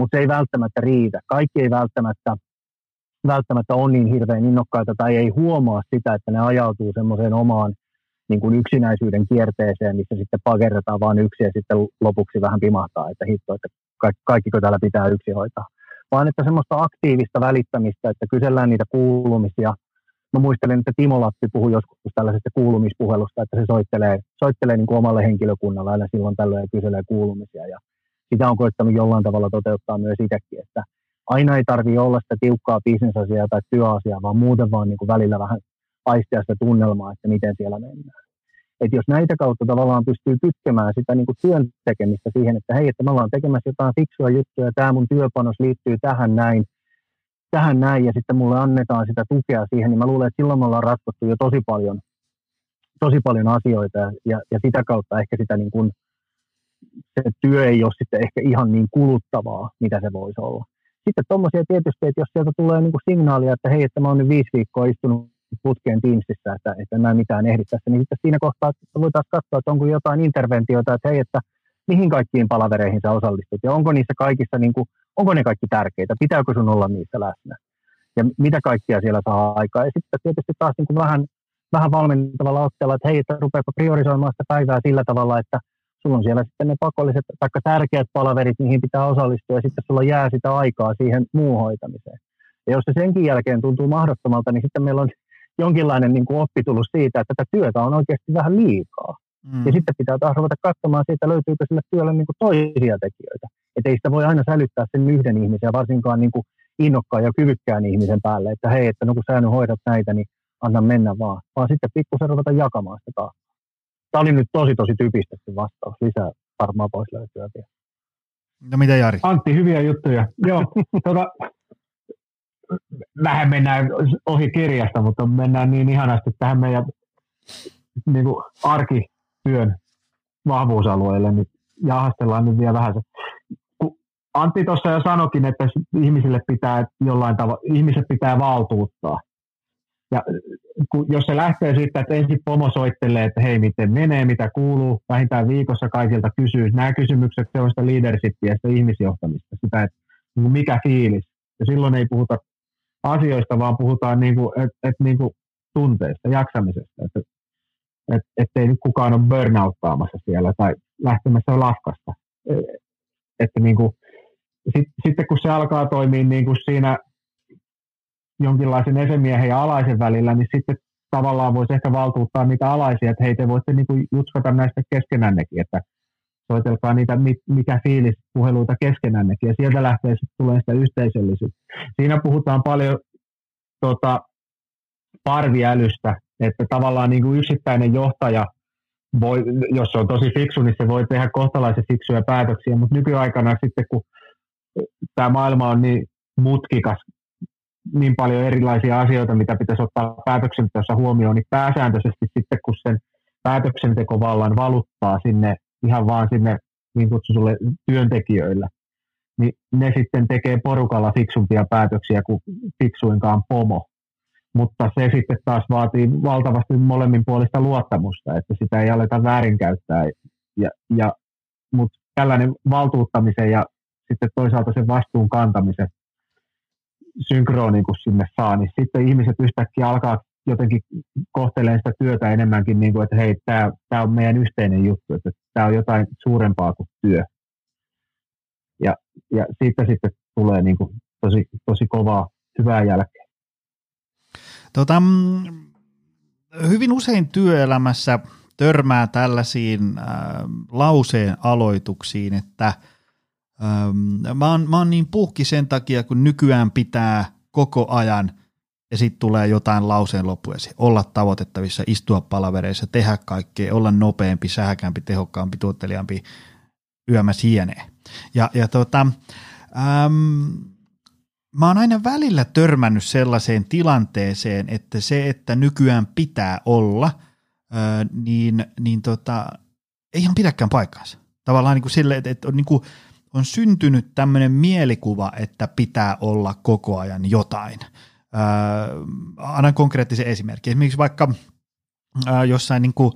mutta se ei välttämättä riitä. Kaikki ei välttämättä, välttämättä ole niin hirveän innokkaita tai ei huomaa sitä, että ne ajautuu semmoiseen omaan niin kuin yksinäisyyden kierteeseen, missä sitten pakerretaan vain yksi ja sitten lopuksi vähän pimahtaa, että hitto, että kaikki, kaikkiko täällä pitää yksi hoitaa. Vaan että semmoista aktiivista välittämistä, että kysellään niitä kuulumisia. Mä muistelen, että Timo Lappi puhui joskus tällaisesta kuulumispuhelusta, että se soittelee, soittelee niin kuin omalle henkilökunnalle aina silloin tällöin ja kyselee kuulumisia. Ja sitä on koittanut jollain tavalla toteuttaa myös itsekin, että aina ei tarvitse olla sitä tiukkaa bisnesasiaa tai työasiaa, vaan muuten vaan niin kuin välillä vähän aistia sitä tunnelmaa, että miten siellä mennään. Et jos näitä kautta tavallaan pystyy kytkemään sitä niin kuin työn tekemistä siihen, että hei, että me ollaan tekemässä jotain fiksua juttuja ja tämä mun työpanos liittyy tähän näin, tähän näin ja sitten mulle annetaan sitä tukea siihen, niin mä luulen, että silloin me ollaan ratkottu jo tosi paljon, tosi paljon asioita ja, ja sitä kautta ehkä sitä niin kuin, se työ ei ole sitten ehkä ihan niin kuluttavaa, mitä se voisi olla. Sitten tuommoisia tietysti, että jos sieltä tulee niin kuin signaalia, että hei, että mä oon nyt viisi viikkoa istunut putkeen Teamsissa, että, että mä en mitään ehdi tässä, niin sitten siinä kohtaa voitaisiin katsoa, että onko jotain interventioita, että hei, että mihin kaikkiin palavereihin sä osallistut ja onko niissä kaikissa, niin kuin, onko ne kaikki tärkeitä, pitääkö sun olla niissä läsnä ja mitä kaikkia siellä saa aikaa. Ja sitten tietysti taas niin kuin vähän, vähän valmentavalla otteella, että hei, että rupeapa priorisoimaan sitä päivää sillä tavalla, että sulla on siellä sitten ne pakolliset tai tärkeät palaverit, mihin pitää osallistua ja sitten sulla jää sitä aikaa siihen muun hoitamiseen. Ja jos se senkin jälkeen tuntuu mahdottomalta, niin sitten meillä on jonkinlainen niin kuin oppi tullut siitä, että tätä työtä on oikeasti vähän liikaa. Mm. Ja sitten pitää taas ruveta katsomaan siitä, löytyykö sille työlle niin kuin toisia tekijöitä. Että ei sitä voi aina sälyttää sen yhden ihmisen varsinkaan niin kuin innokkaan ja kyvykkään ihmisen päälle, että hei, että no kun sä nyt hoidat näitä, niin anna mennä vaan. Vaan sitten pikkusen ruveta jakamaan sitä taas. Tämä oli nyt tosi tosi typistetty vastaus. Lisää varmaan pois löytyä vielä. No mitä Jari? Antti, hyviä juttuja. Joo, [LAUGHS] tuota, vähän mennään ohi kirjasta, mutta mennään niin ihanasti tähän meidän niin kuin arkityön vahvuusalueelle, niin jahastellaan nyt vielä vähän se. Antti tuossa jo sanokin, että ihmisille pitää jollain tavalla, ihmiset pitää valtuuttaa. Ja kun, jos se lähtee siitä, että ensin pomo soittelee, että hei, miten menee, mitä kuuluu, vähintään viikossa kaikilta kysyy. Nämä kysymykset, se on sitä leadershipia, sitä ihmisjohtamista, sitä, että niin mikä fiilis. Ja silloin ei puhuta asioista, vaan puhutaan niin kuin, et, et niin kuin tunteista, jaksamisesta. Että et, ettei nyt kukaan ole burnouttaamassa siellä tai lähtemässä lafkasta. E, että niin kuin, sit, sitten kun se alkaa toimia niin kuin siinä jonkinlaisen esemiehen ja alaisen välillä, niin sitten tavallaan voisi ehkä valtuuttaa niitä alaisia, että hei te voitte niin kuin jutskata näistä keskenännekin, että soitelkaa niitä mikä fiilis puheluita keskenännekin ja sieltä lähtee sitten tulee sitä yhteisöllisyyttä. Siinä puhutaan paljon tota, parviälystä, että tavallaan niin kuin yksittäinen johtaja voi, jos se on tosi fiksu, niin se voi tehdä kohtalaisen fiksuja päätöksiä, mutta nykyaikana sitten kun tämä maailma on niin mutkikas, niin paljon erilaisia asioita, mitä pitäisi ottaa päätöksenteossa huomioon, niin pääsääntöisesti sitten kun sen päätöksentekovallan valuttaa sinne ihan vaan sinne niin kutsutulle työntekijöille, niin ne sitten tekee porukalla fiksumpia päätöksiä kuin fiksuinkaan pomo. Mutta se sitten taas vaatii valtavasti molemmin puolista luottamusta, että sitä ei aleta väärinkäyttää. Ja, ja, mutta tällainen valtuuttamisen ja sitten toisaalta sen vastuun kantamisen synkroni, kun sinne saa, niin sitten ihmiset yhtäkkiä alkaa jotenkin kohtelee sitä työtä enemmänkin niin kuin, että hei, tämä, tämä on meidän yhteinen juttu, että tämä on jotain suurempaa kuin työ. Ja, ja siitä sitten tulee niin kuin tosi, tosi kovaa, hyvää jälkeä. Tota, mm, hyvin usein työelämässä törmää tällaisiin äh, lauseen aloituksiin, että ähm, mä, oon, mä oon niin puhki sen takia, kun nykyään pitää koko ajan – ja sitten tulee jotain lauseen loppuesi. Olla tavoitettavissa, istua palavereissa, tehdä kaikkea, olla nopeampi, sähäkämpi, tehokkaampi, tuottelijaampi, yömässä hienee. Ja, ja tota, äm, mä oon aina välillä törmännyt sellaiseen tilanteeseen, että se, että nykyään pitää olla, niin, niin tota, ei ihan pidäkään paikkaansa. Tavallaan niin kuin sille, että, että on, niin kuin, on syntynyt tämmöinen mielikuva, että pitää olla koko ajan jotain – Äh, annan konkreettisen esimerkin. Esimerkiksi vaikka äh, jossain, niin kuin,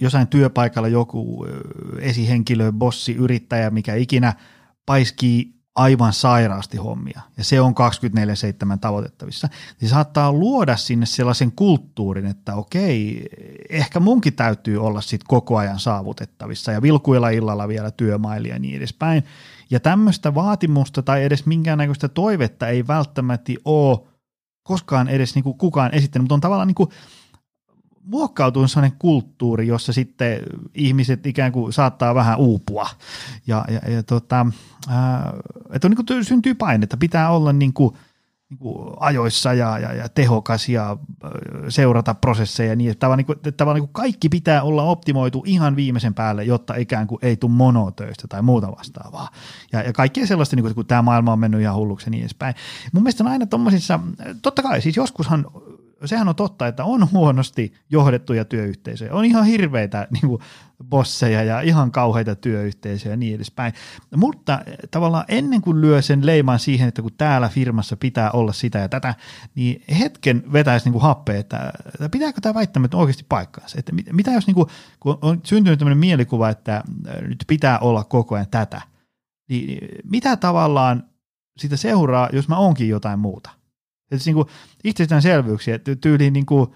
jossain työpaikalla joku esihenkilö, bossi, yrittäjä, mikä ikinä paiskii aivan sairaasti hommia, ja se on 24-7 tavoitettavissa, niin saattaa luoda sinne sellaisen kulttuurin, että okei, ehkä munkin täytyy olla sit koko ajan saavutettavissa, ja vilkuilla illalla vielä työmailia ja niin edespäin, ja tämmöistä vaatimusta tai edes minkäännäköistä toivetta ei välttämättä ole koskaan edes niin kuin kukaan esittänyt, mutta on tavallaan niin kuin muokkautunut sellainen kulttuuri, jossa sitten ihmiset ikään kuin saattaa vähän uupua. Ja, ja, ja tota, että on, niin kuin, syntyy painetta, pitää olla niin kuin, niin kuin ajoissa ja, ja, ja tehokas ja seurata prosesseja niin, että tavallaan, niin kuin, että tavallaan niin kuin kaikki pitää olla optimoitu ihan viimeisen päälle, jotta ikään kuin ei tule monotöistä tai muuta vastaavaa. Ja, ja kaikkea sellaista, niin kuin, kun tämä maailma on mennyt ihan hulluksi ja niin edespäin. Mun mielestä on aina tuommoisissa, totta kai siis joskushan sehän on totta, että on huonosti johdettuja työyhteisöjä. On ihan hirveitä [LAUGHS] niin kuin, bosseja ja ihan kauheita työyhteisöjä ja niin edespäin. Mutta eh, tavallaan ennen kuin lyö sen leiman siihen, että kun täällä firmassa pitää olla sitä ja tätä, niin hetken vetäisi niin kuin happea, että, että pitääkö tämä väittämättä oikeasti paikkaansa. Että mitä jos niin kuin, kun on syntynyt tämmöinen mielikuva, että nyt pitää olla koko ajan tätä, niin mitä tavallaan sitä seuraa, jos mä onkin jotain muuta? Että niin kuin itsestäänselvyyksiä, että tyyliin niin kuin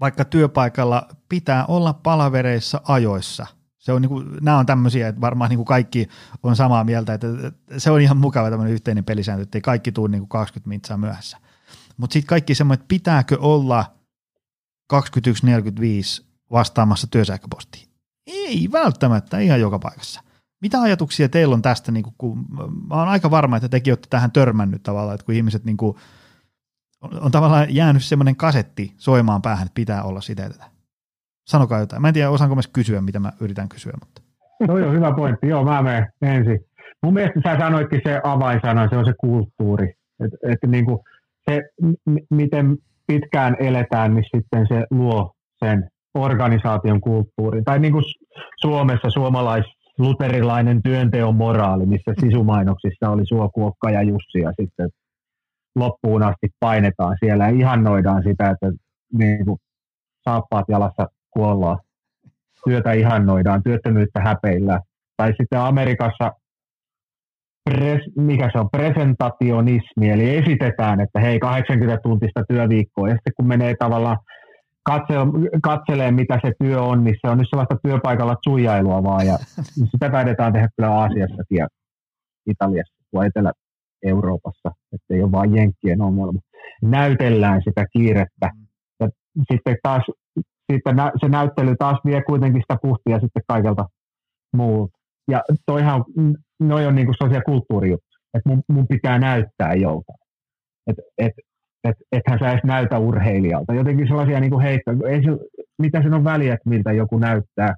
vaikka työpaikalla pitää olla palavereissa ajoissa. Se on niin kuin, nämä on tämmöisiä, että varmaan niin kuin kaikki on samaa mieltä, että se on ihan mukava tämmöinen yhteinen pelisääntö, että ei kaikki tule niin kuin 20 mitsaa myöhässä. Mutta sitten kaikki semmoinen, että pitääkö olla 21.45 vastaamassa työsähköpostiin. Ei välttämättä ihan joka paikassa. Mitä ajatuksia teillä on tästä, niin kun, mä oon aika varma, että tekin olette tähän törmännyt tavallaan, että kun ihmiset niin kuin, on, on tavallaan jäänyt semmoinen kasetti soimaan päähän, että pitää olla sitä tätä. Sanokaa jotain. Mä en tiedä, osaanko myös kysyä, mitä mä yritän kysyä. Mutta. No joo, hyvä pointti. Joo, mä menen ensin. Mun mielestä sä sanoitkin se avainsana, se on se kulttuuri. Että et niin kuin se, m- miten pitkään eletään, niin sitten se luo sen organisaation kulttuurin. Tai niin kuin Suomessa suomalais luterilainen työnteon moraali, missä sisumainoksissa oli Suokuokka ja Jussi ja sitten loppuun asti painetaan siellä ja ihannoidaan sitä, että niin kuin saappaat jalassa kuollaan. Työtä ihannoidaan, työttömyyttä häpeillä. Tai sitten Amerikassa pres, mikä se on, presentationismi, eli esitetään, että hei 80 tuntista työviikkoa, ja sitten kun menee tavallaan katselee, mitä se työ on, niin se on nyt sellaista työpaikalla suijailua vaan, ja [LAUGHS] sitä taidetaan tehdä kyllä Aasiassakin ja Italiassa kuin Etelä-Euroopassa, että ei ole vain jenkkien ongelma. Näytellään sitä kiirettä, ja sitten taas sitten se näyttely taas vie kuitenkin sitä puhtia sitten kaikelta muulta. Ja toihan, noi on niinku sellaisia kulttuurijuttuja, että mun, mun pitää näyttää joltain. Että et, että ethän sä edes näytä urheilijalta. Jotenkin sellaisia niin heittoja, ei se, mitä sen on väliä, että miltä joku näyttää.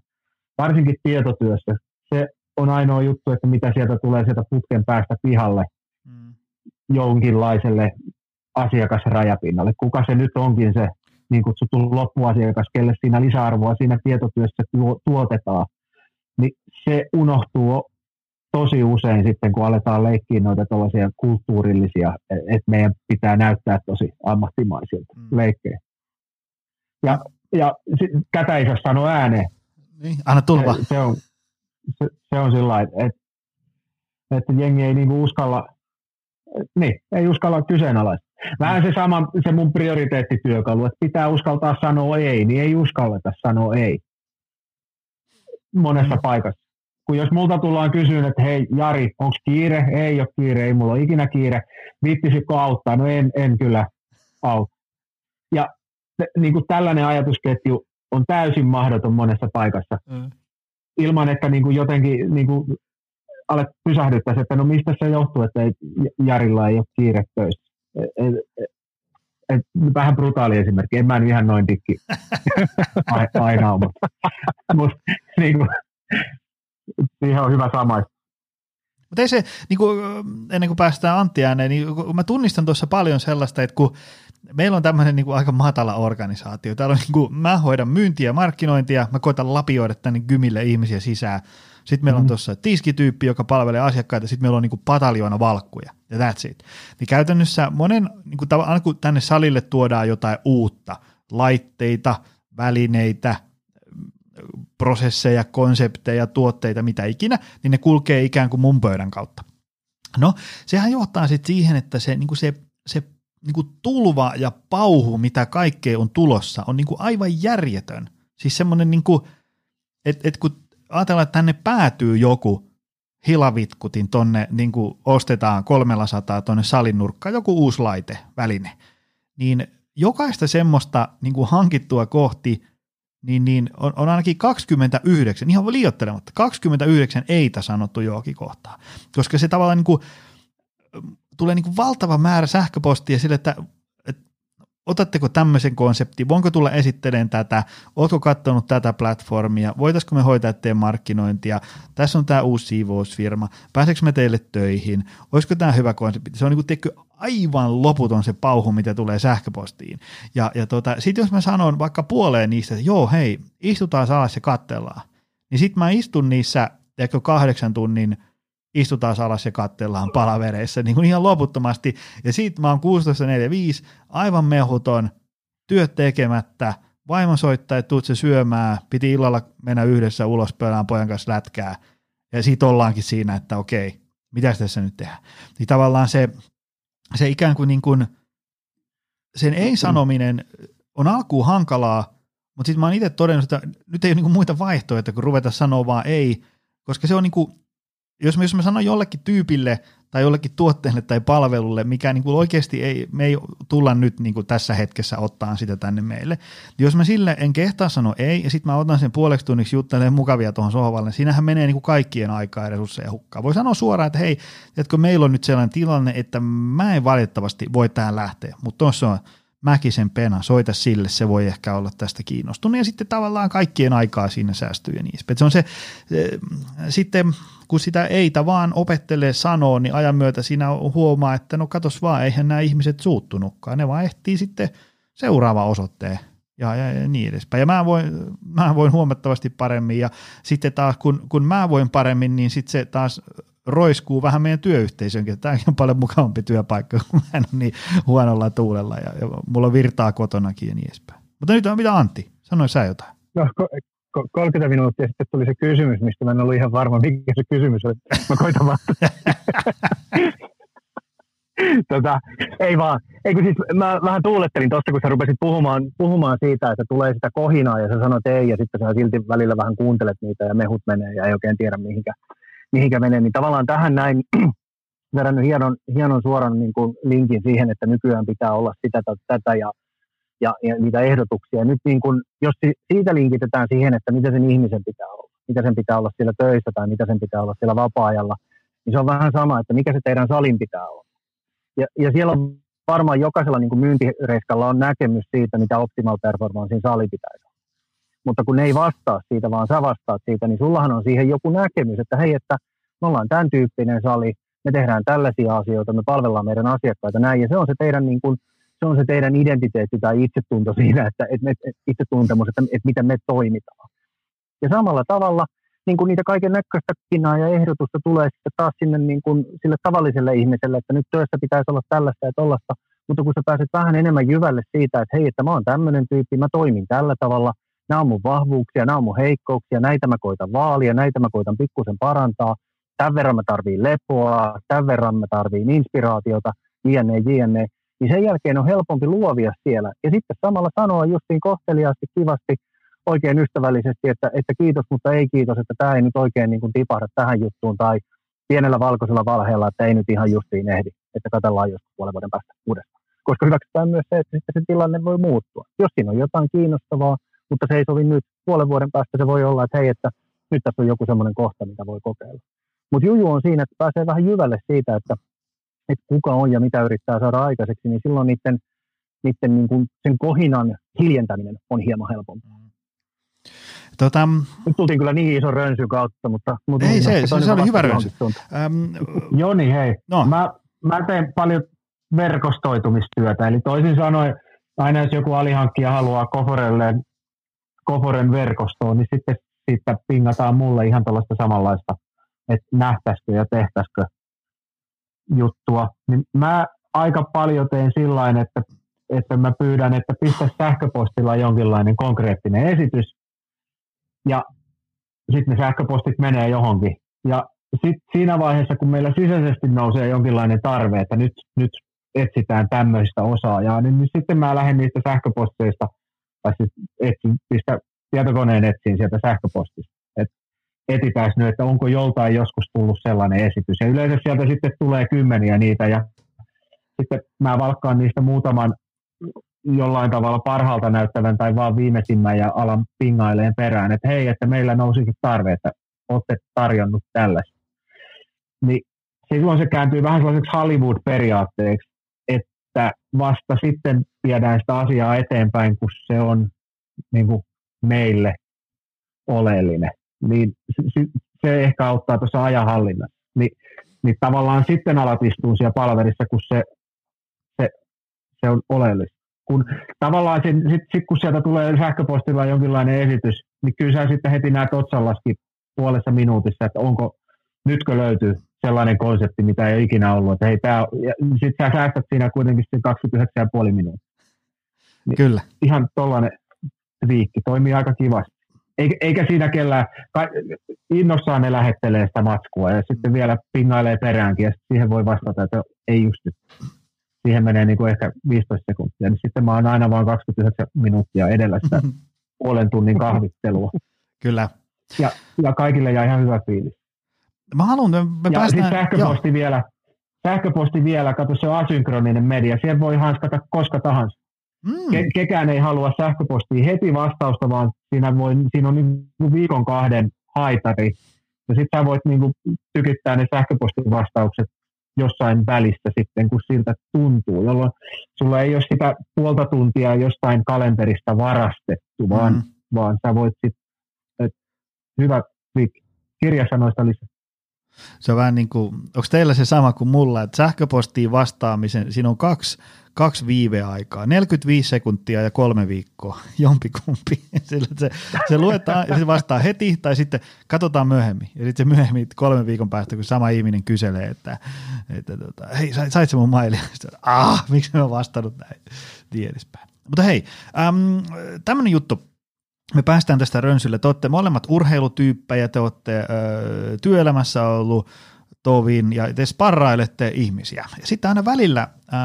Varsinkin tietotyössä. Se on ainoa juttu, että mitä sieltä tulee sieltä putken päästä pihalle mm. jonkinlaiselle asiakasrajapinnalle. Kuka se nyt onkin se niin kutsuttu loppuasiakas, kelle siinä lisäarvoa siinä tietotyössä tuotetaan, niin se unohtuu tosi usein sitten, kun aletaan leikkiä noita tällaisia kulttuurillisia, että meidän pitää näyttää tosi ammattimaisilta mm. leikkejä. Ja, ja tätä ei saa sanoa ääneen. Niin, anna tulla. Se, se, on, se, se on sillä että, että, että jengi ei niinku uskalla, niin, ei uskalla kyseenalaista. Vähän se sama, se mun prioriteettityökalu, että pitää uskaltaa sanoa ei, niin ei uskalleta sanoa ei monessa mm. paikassa kun jos multa tullaan kysyä, että hei Jari, onko kiire? Ei ole kiire, ei mulla ole ikinä kiire. Viittisitkö auttaa? No en, en kyllä auta. Ja niin kuin tällainen ajatusketju on täysin mahdoton monessa paikassa. Mm. Ilman, että niin kuin jotenkin niin kuin alet pysähdyttäisi, että no mistä se johtuu, että ei, Jarilla ei ole kiire töissä. Et, et, et, vähän brutaali esimerkki, en mä nyt ihan noin dikki [LAUGHS] aina ole, mutta, mutta niin kuin, siihen on hyvä samaista. Mutta ei se, niin kuin, ennen kuin päästään Antti ääneen, niin mä tunnistan tuossa paljon sellaista, että kun meillä on tämmöinen niin kuin aika matala organisaatio, täällä on niin kuin, mä hoidan myyntiä ja markkinointia, mä koitan lapioida tänne gymille ihmisiä sisään, sitten meillä on mm-hmm. tuossa tiskityyppi, joka palvelee asiakkaita, sitten meillä on niin kuin pataljoona valkkuja, ja that's it. Niin käytännössä monen, niin kuin, aina kun tänne salille tuodaan jotain uutta, laitteita, välineitä, prosesseja, konsepteja, tuotteita, mitä ikinä, niin ne kulkee ikään kuin mun pöydän kautta. No, sehän johtaa sitten siihen, että se, niin kuin se, se niin kuin tulva ja pauhu, mitä kaikkea on tulossa, on niin kuin aivan järjetön. Siis semmoinen, niin että et kun ajatellaan, että tänne päätyy joku hilavitkutin tonne, niin kuin ostetaan 300 tonne salin nurkkaan, joku uusi laite, väline, niin jokaista semmoista niin kuin hankittua kohti, niin, niin on, on ainakin 29, ihan liioittelematta, 29 eitä sanottu johonkin kohtaan. Koska se tavallaan niin kuin, tulee niin kuin valtava määrä sähköpostia sille, että otatteko tämmöisen konseptin, voinko tulla esittelemään tätä, ootko katsonut tätä platformia, voitaisiko me hoitaa teidän markkinointia, tässä on tämä uusi siivousfirma, pääseekö me teille töihin, olisiko tämä hyvä konsepti, se on niin kuin, aivan loputon se pauhu, mitä tulee sähköpostiin. Ja, ja tota, sitten jos mä sanon vaikka puoleen niistä, että joo hei, istutaan alas ja kattellaan, niin sitten mä istun niissä ehkä kahdeksan tunnin – istutaan alas ja katsellaan palavereissa niin kuin ihan loputtomasti. Ja siitä mä oon 16.45, aivan mehuton, työt tekemättä, vaimo soittaa, että tuut se syömään, piti illalla mennä yhdessä ulos pöydään pojan kanssa lätkää, ja siitä ollaankin siinä, että okei, mitä tässä nyt tehdään. Niin tavallaan se, se ikään kuin, niin kuin sen ei-sanominen on alkuun hankalaa, mutta sitten mä oon itse todennut, että nyt ei ole niin muita vaihtoehtoja, kun ruveta sanoa vaan ei, koska se on niin kuin jos mä, jos mä sanon jollekin tyypille tai jollekin tuotteelle tai palvelulle, mikä niin kuin oikeasti ei, me ei tulla nyt niin kuin tässä hetkessä ottaa sitä tänne meille, niin jos mä sille en kehtaa sanoa ei, ja sitten mä otan sen puoleksi tunniksi juttelemaan mukavia tuohon sohvalle, niin siinähän menee niin kuin kaikkien aikaa ja resursseja hukkaan. Voi sanoa suoraan, että hei, että meillä on nyt sellainen tilanne, että mä en valitettavasti voi tähän lähteä, mutta tuossa on Mäkisen pena, soita sille, se voi ehkä olla tästä kiinnostunut. Ja sitten tavallaan kaikkien aikaa siinä säästyy ja niin Se on se, se, sitten kun sitä eitä vaan opettelee sanoa, niin ajan myötä siinä huomaa, että no katos vaan, eihän nämä ihmiset suuttunutkaan. Ne vaan ehtii sitten seuraava osoitteen ja, ja, ja niin edespäin. Ja mä voin, mä voin huomattavasti paremmin ja sitten taas kun, kun mä voin paremmin, niin sitten se taas roiskuu vähän meidän työyhteisönkin. Tämäkin on paljon mukavampi työpaikka, kun mä en ole niin huonolla tuulella ja, ja mulla on virtaa kotonakin ja niin edespäin. Mutta nyt on mitä Antti, sanoi sä jotain. No, 30 minuuttia sitten tuli se kysymys, mistä mä en ollut ihan varma, mikä se kysymys oli. Mä koitan vastata. [LAUGHS] tota, ei vaan. Eikö siis, mä vähän tuulettelin tuosta, kun sä rupesit puhumaan, puhumaan siitä, että tulee sitä kohinaa ja sä sanot ei ja sitten sä silti välillä vähän kuuntelet niitä ja mehut menee ja ei oikein tiedä mihinkä, mihinkä menee. Niin tavallaan tähän näin [CLEARS THROAT] verran hienon, hienon suoran niin kuin linkin siihen, että nykyään pitää olla sitä tai tätä ja ja, ja niitä ehdotuksia. Nyt niin kun, jos siitä linkitetään siihen, että mitä sen ihmisen pitää olla, mitä sen pitää olla siellä töissä tai mitä sen pitää olla siellä vapaa-ajalla, niin se on vähän sama, että mikä se teidän salin pitää olla. Ja, ja siellä on varmaan jokaisella niin kuin myyntireiskalla on näkemys siitä, mitä optimal performancein sali pitäisi olla. Mutta kun ne ei vastaa siitä, vaan sä vastaat siitä, niin sullahan on siihen joku näkemys, että hei, että me ollaan tämän tyyppinen sali, me tehdään tällaisia asioita, me palvellaan meidän asiakkaita näin, ja se on se teidän niin kuin se on se teidän identiteetti tai itsetunto siinä, että, että me, itsetuntemus, että, että miten me toimitaan. Ja samalla tavalla niin kuin niitä kaiken näköistä kinaa ja ehdotusta tulee sitten taas sinne niin kuin sille tavalliselle ihmiselle, että nyt työssä pitäisi olla tällaista ja tollasta, mutta kun sä pääset vähän enemmän jyvälle siitä, että hei, että mä oon tämmöinen tyyppi, mä toimin tällä tavalla, nämä on mun vahvuuksia, nämä on mun heikkouksia, näitä mä koitan vaalia, näitä mä koitan pikkusen parantaa, tämän verran mä tarviin lepoa, tämän verran mä tarviin inspiraatiota, jne, jne, niin sen jälkeen on helpompi luovia siellä. Ja sitten samalla sanoa justiin kohteliaasti, kivasti, oikein ystävällisesti, että, että kiitos, mutta ei kiitos, että tämä ei nyt oikein niin kuin tipahda tähän juttuun, tai pienellä valkoisella valheella, että ei nyt ihan justiin ehdi, että katsellaan joskus puolen vuoden päästä uudestaan. Koska hyväksytään myös se, että sitten se tilanne voi muuttua. Jos siinä on jotain kiinnostavaa, mutta se ei sovi nyt, puolen vuoden päästä se voi olla, että hei, että nyt tässä on joku semmoinen kohta, mitä voi kokeilla. Mutta juju on siinä, että pääsee vähän jyvälle siitä, että että kuka on ja mitä yrittää saada aikaiseksi, niin silloin niiden, niiden niin kuin sen kohinan hiljentäminen on hieman helpompaa. Tota, Nyt tultiin kyllä niin iso rönsy kautta, mutta... mutta ei se, se, se oli hyvä rönsy. Ähm, Joni, hei. No. Mä, mä teen paljon verkostoitumistyötä, eli toisin sanoen, aina jos joku alihankkija haluaa Koforelle, Koforen verkostoon, niin sitten siitä pingataan mulle ihan tällaista samanlaista, että nähtäisikö ja tehtäisikö juttua, niin mä aika paljon teen sillä että, että mä pyydän, että pistä sähköpostilla jonkinlainen konkreettinen esitys, ja sitten ne sähköpostit menee johonkin. Ja sitten siinä vaiheessa, kun meillä sisäisesti nousee jonkinlainen tarve, että nyt, nyt etsitään tämmöistä osaajaa, niin, niin sitten mä lähden niistä sähköposteista, tai siis etsin, pistä tietokoneen etsiin sieltä sähköpostista etsitään nyt, että onko joltain joskus tullut sellainen esitys. Ja yleensä sieltä sitten tulee kymmeniä niitä ja sitten mä valkkaan niistä muutaman jollain tavalla parhaalta näyttävän tai vaan viimeisimmän ja alan pingaileen perään, että hei, että meillä nousikin tarve, että olette tarjonnut tällaista. Niin silloin se kääntyy vähän sellaiseksi Hollywood-periaatteeksi, että vasta sitten viedään sitä asiaa eteenpäin, kun se on niin kuin meille oleellinen. Niin se ehkä auttaa tuossa ajanhallinnassa. Niin, niin tavallaan sitten alat istua siellä palverissa, kun se, se, se on oleellista. Kun tavallaan sit, sit, sit, kun sieltä tulee sähköpostilla jonkinlainen esitys, niin kyllä sä sitten heti näet otsallaskin puolessa minuutissa, että onko, nytkö löytyy sellainen konsepti, mitä ei ikinä ollut. Että hei, tää, sit sä säästät siinä kuitenkin 29,5 minuuttia. Niin Kyllä. Ihan tollainen viikki toimii aika kivasti. Eikä, siinä kellään, innossaan ne lähettelee sitä matskua ja sitten vielä pingailee peräänkin ja siihen voi vastata, että ei just nyt. Siihen menee niin kuin ehkä 15 sekuntia, niin sitten mä oon aina vain 29 minuuttia edellä sitä [LAUGHS] puolen tunnin kahvittelua. Kyllä. Ja, ja kaikille jää ihan hyvä fiilis. Mä haluan, me ja päästään, sähköposti joo. vielä, sähköposti vielä, kato se on asynkroninen media, siellä voi hanskata koska tahansa. Mm. Ke, kekään ei halua sähköpostiin heti vastausta, vaan siinä, voi, siinä on niin viikon kahden haitari. Ja sitten sä voit niin kuin tykittää ne sähköpostin vastaukset jossain välistä sitten, kun siltä tuntuu, jolloin sulla ei ole sitä puolta tuntia jostain kalenterista varastettu, vaan, mm. vaan sä voit sitten, hyvä kirjasanoista lisää. Se on vähän niin kuin, onko teillä se sama kuin mulla, että sähköpostiin vastaamisen, siinä on kaksi, kaksi viiveaikaa, 45 sekuntia ja kolme viikkoa, [LAUGHS] jompikumpi. Sillä se, se luetaan ja se vastaa heti tai sitten katsotaan myöhemmin. Ja sitten se myöhemmin kolmen viikon päästä, kun sama ihminen kyselee, että, että tota, hei, sait, sait mun mailia? Sitten, ah, miksi mä vastannut näin? Niin Mutta hei, äm, tämmöinen juttu, me päästään tästä rönsylle. Te olette molemmat urheilutyyppejä, te olette ö, työelämässä ollut tovin ja te sparrailette ihmisiä. Ja sitten aina välillä ö,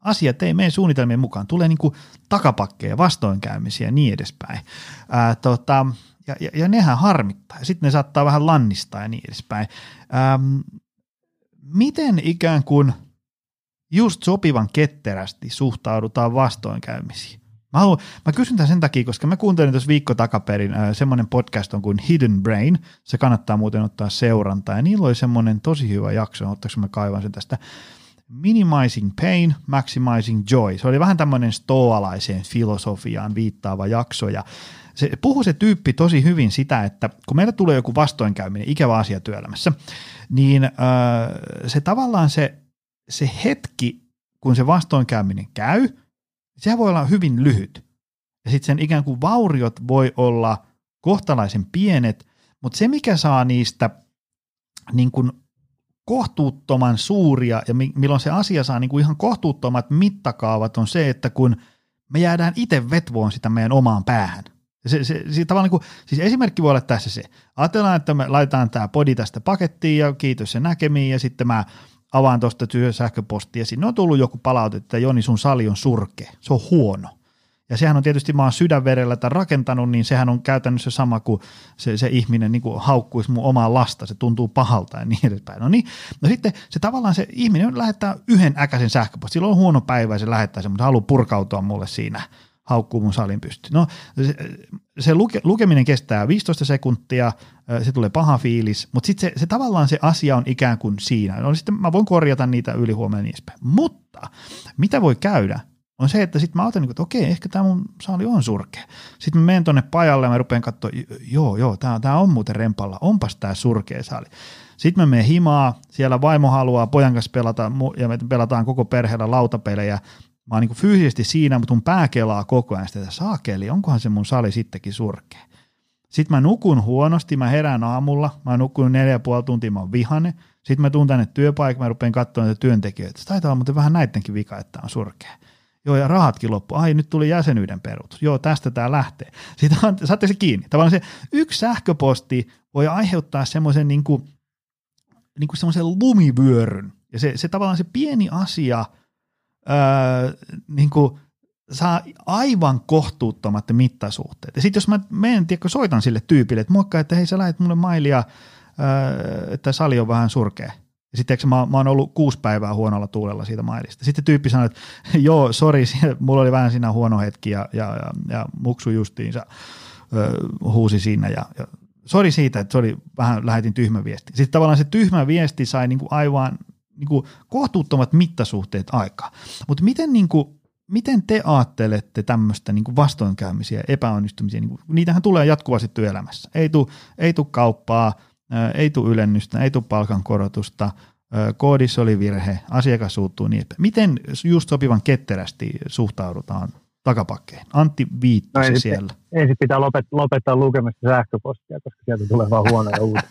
asiat ei mene suunnitelmien mukaan. Tulee niin kuin takapakkeja, vastoinkäymisiä ja niin edespäin. Ä, tota, ja, ja, ja nehän harmittaa. Sitten ne saattaa vähän lannistaa ja niin edespäin. Ä, miten ikään kuin just sopivan ketterästi suhtaudutaan vastoinkäymisiin? Mä, haluan, mä kysyn tämän sen takia, koska mä kuuntelin tuossa viikko takaperin äh, semmoinen podcast on kuin Hidden Brain. Se kannattaa muuten ottaa seurantaa. Ja niillä oli semmoinen tosi hyvä jakso, ottaako mä kaivan sen tästä. Minimizing Pain, Maximizing Joy. Se oli vähän tämmöinen stoalaiseen filosofiaan viittaava jakso ja se puhuu se tyyppi tosi hyvin sitä, että kun meillä tulee joku vastoinkäyminen, ikävä asia työelämässä, niin äh, se tavallaan se, se hetki, kun se vastoinkäyminen käy – sehän voi olla hyvin lyhyt. Ja sitten sen ikään kuin vauriot voi olla kohtalaisen pienet, mutta se mikä saa niistä niin kuin kohtuuttoman suuria ja milloin se asia saa niin kuin ihan kohtuuttomat mittakaavat on se, että kun me jäädään itse vetvoon sitä meidän omaan päähän. Se, se, se, tavallaan niin kuin, siis esimerkki voi olla tässä se. Ajatellaan, että me laitetaan tämä podi tästä pakettiin ja kiitos se näkemiin ja sitten mä avaan tuosta sähköpostia, sinne on tullut joku palaute, että Joni sun sali on surkea, se on huono. Ja sehän on tietysti, mä oon sydänverellä tämän rakentanut, niin sehän on käytännössä sama kuin se, se ihminen niin kuin haukkuisi mun omaa lasta, se tuntuu pahalta ja niin edespäin. No niin, no sitten se tavallaan se ihminen lähettää yhden äkäisen sähköpostin, sillä on huono päivä ja se lähettää sen, mutta haluaa purkautua mulle siinä haukkuu mun salin pysty. No se, se luke, lukeminen kestää 15 sekuntia, se tulee paha fiilis, mutta sitten se, se, tavallaan se asia on ikään kuin siinä. No sitten mä voin korjata niitä yli huomenna niin edespäin. Mutta mitä voi käydä, on se, että sitten mä otan, että okei, ehkä tämä mun saali on surkea. Sitten mä menen tonne pajalle ja mä rupean katsoa, joo, joo, tämä on muuten rempalla, onpas tämä surkea saali. Sitten mä menen himaa, siellä vaimo haluaa pojan kanssa pelata, ja me pelataan koko perheellä lautapelejä, mä oon niin fyysisesti siinä, mutta mun pää kelaa koko ajan sitä, että saakeli, onkohan se mun sali sittenkin surkea. Sitten mä nukun huonosti, mä herään aamulla, mä oon nukkunut neljä ja puoli tuntia, mä oon vihane. Sitten mä tuun tänne työpaikalle, mä rupean katsomaan näitä työntekijöitä. Taitaa olla muuten vähän näidenkin vika, että on surkea. Joo, ja rahatkin loppu. Ai, nyt tuli jäsenyyden peruutus. Joo, tästä tämä lähtee. Sitten saatte se kiinni. Tavallaan se yksi sähköposti voi aiheuttaa semmoisen niin kuin, niin kuin semmoisen lumivyöryn. Ja se, se tavallaan se pieni asia – öö, niin kuin saa aivan kohtuuttomat mittasuhteet. Ja sitten jos mä menen, tiedätkö, soitan sille tyypille, että moikka, että hei sä lähet mulle mailia, öö, että sali on vähän surkea. Ja sitten mä, mä oon ollut kuusi päivää huonolla tuulella siitä mailista. Sitten tyyppi sanoi, että [LAUGHS] joo, sori, [LAUGHS] mulla oli vähän siinä huono hetki ja, ja, ja, ja muksu justiinsa ö, huusi siinä ja, ja sori siitä, että se oli vähän, lähetin tyhmä viesti. Sitten tavallaan se tyhmä viesti sai niinku aivan niinku kohtuuttomat mittasuhteet aikaa. Mutta miten, niinku, miten te ajattelette tämmöistä niinku vastoinkäymisiä, epäonnistumisia? Niinku, niitähän tulee jatkuvasti työelämässä. Ei tule ei tu kauppaa, ei tule ylennystä, ei tule palkankorotusta, koodissa oli virhe, asiakas suuttuu niin. Miten just sopivan ketterästi suhtaudutaan takapakkeen? Antti viittasi no siellä. Ensin pitää lopettaa, lopettaa lukemasta sähköpostia, koska sieltä tulee vaan huonoja uutisia.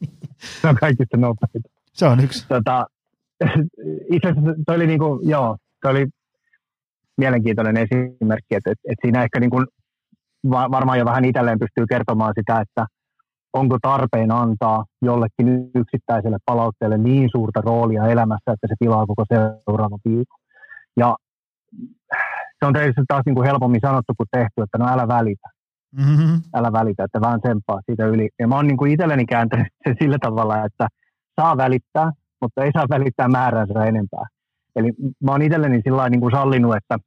[LAUGHS] se on kaikista nopeinta. Se on yksi. Tota, itse asiassa toi oli, niinku, joo, toi oli mielenkiintoinen esimerkki, että, että, että siinä ehkä niinku, varmaan jo vähän itselleen pystyy kertomaan sitä, että onko tarpeen antaa jollekin yksittäiselle palautteelle niin suurta roolia elämässä, että se pilaa koko seuraavan viikon. Ja se on tietysti taas niin kuin helpommin sanottu kuin tehty, että no älä välitä. Mm-hmm. Älä välitä, että vähän tsempaa siitä yli. Ja mä oon niin kuin itselleni kääntänyt sen sillä tavalla, että saa välittää, mutta ei saa välittää määränsä enempää. Eli mä oon itselleni sillä niin kuin sallinut, että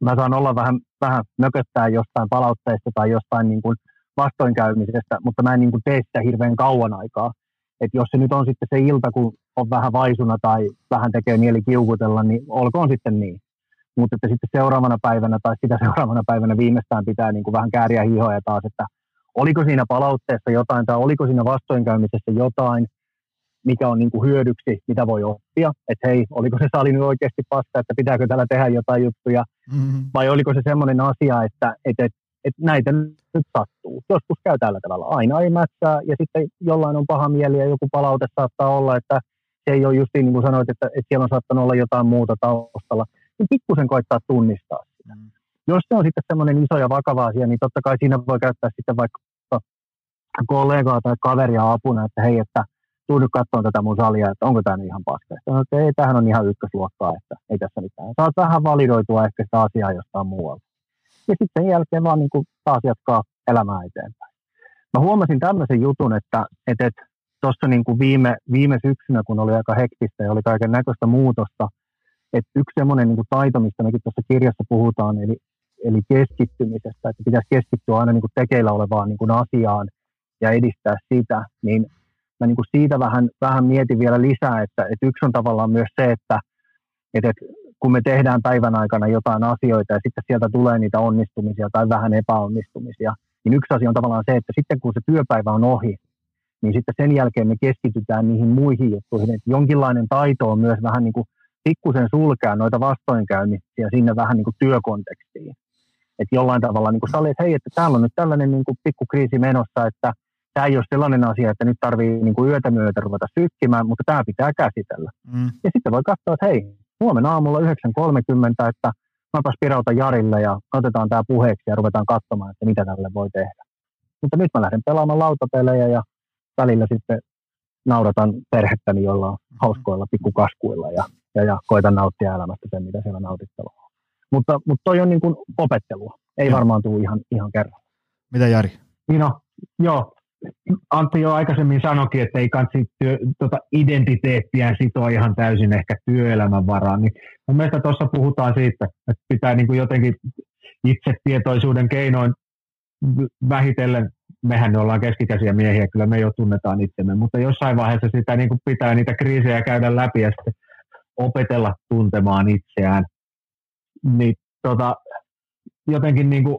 mä saan olla vähän, vähän nököttää jostain palautteesta tai jostain niin kuin vastoinkäymisestä, mutta mä en niin kuin tee sitä hirveän kauan aikaa. Et jos se nyt on sitten se ilta, kun on vähän vaisuna tai vähän tekee mieli kiukutella, niin olkoon sitten niin. Mutta että sitten seuraavana päivänä tai sitä [LAUGHS] seuraavana päivänä viimeistään pitää niin kuin vähän kääriä hihoja taas, että oliko siinä palautteessa jotain tai oliko siinä vastoinkäymisessä jotain, mikä on niin kuin hyödyksi, mitä voi oppia. Että hei, oliko se sali nyt oikeasti paska, että pitääkö täällä tehdä jotain juttuja, mm-hmm. vai oliko se semmoinen asia, että, että, että, että näitä nyt sattuu. Joskus käy tällä tavalla. Aina ei mätsää, ja sitten jollain on paha mieli, ja joku palaute saattaa olla, että se ei ole just niin kuin sanoit, että, että siellä on saattanut olla jotain muuta taustalla. Niin pikkusen koittaa tunnistaa sitä. Mm. Jos se on sitten semmoinen iso ja vakava asia, niin totta kai siinä voi käyttää sitten vaikka kollegaa tai kaveria apuna, että hei, että – tuu nyt tätä mun salia, että onko tämä ihan paska. Sanoin, että ei, tämähän on ihan ykkösluokkaa, että ei tässä mitään. Saat vähän validoitua ehkä sitä asiaa jostain muualta. Ja sitten sen jälkeen vaan niin kuin taas jatkaa elämää eteenpäin. Mä huomasin tämmöisen jutun, että että, että tuossa niin viime, viime syksynä, kun oli aika hektistä ja oli kaiken näköistä muutosta, että yksi semmoinen niin taito, mistä mekin tuossa kirjassa puhutaan, eli, eli keskittymisestä, että pitäisi keskittyä aina niin kuin tekeillä olevaan niin kuin asiaan ja edistää sitä, niin mä niin kuin siitä vähän, vähän mietin vielä lisää, että, että yksi on tavallaan myös se, että, että, kun me tehdään päivän aikana jotain asioita ja sitten sieltä tulee niitä onnistumisia tai vähän epäonnistumisia, niin yksi asia on tavallaan se, että sitten kun se työpäivä on ohi, niin sitten sen jälkeen me keskitytään niihin muihin juttuihin. Että jonkinlainen taito on myös vähän niin kuin pikkusen sulkea noita vastoinkäymisiä sinne vähän niin kuin työkontekstiin. Että jollain tavalla niin kuin sali, että hei, että täällä on nyt tällainen niin kuin pikkukriisi menossa, että tämä ei ole sellainen asia, että nyt tarvii niin kuin yötä myötä ruveta sykkimään, mutta tämä pitää käsitellä. Mm. Ja sitten voi katsoa, että hei, huomenna aamulla 9.30, että mäpäs pirauta Jarille ja otetaan tämä puheeksi ja ruvetaan katsomaan, että mitä tälle voi tehdä. Mutta nyt mä lähden pelaamaan lautapelejä ja välillä sitten nauratan perhettäni, jolla on hauskoilla pikkukaskuilla ja, ja, ja koitan nauttia elämästä sen, mitä siellä nautittavaa Mutta, mutta toi on niin kuin opettelua. Ei Joo. varmaan tule ihan, ihan kerran. Mitä Jari? Niin no, joo, Antti jo aikaisemmin sanoikin, että ei kansi työ, tuota identiteettiä sitoa ihan täysin ehkä työelämän varaan. Niin mun mielestä tuossa puhutaan siitä, että pitää niin kuin jotenkin itsetietoisuuden keinoin vähitellen, mehän me ollaan keskikäisiä miehiä, kyllä me jo tunnetaan itsemme, mutta jossain vaiheessa sitä niin kuin pitää niitä kriisejä käydä läpi ja sitten opetella tuntemaan itseään. Niin tota, jotenkin niin kuin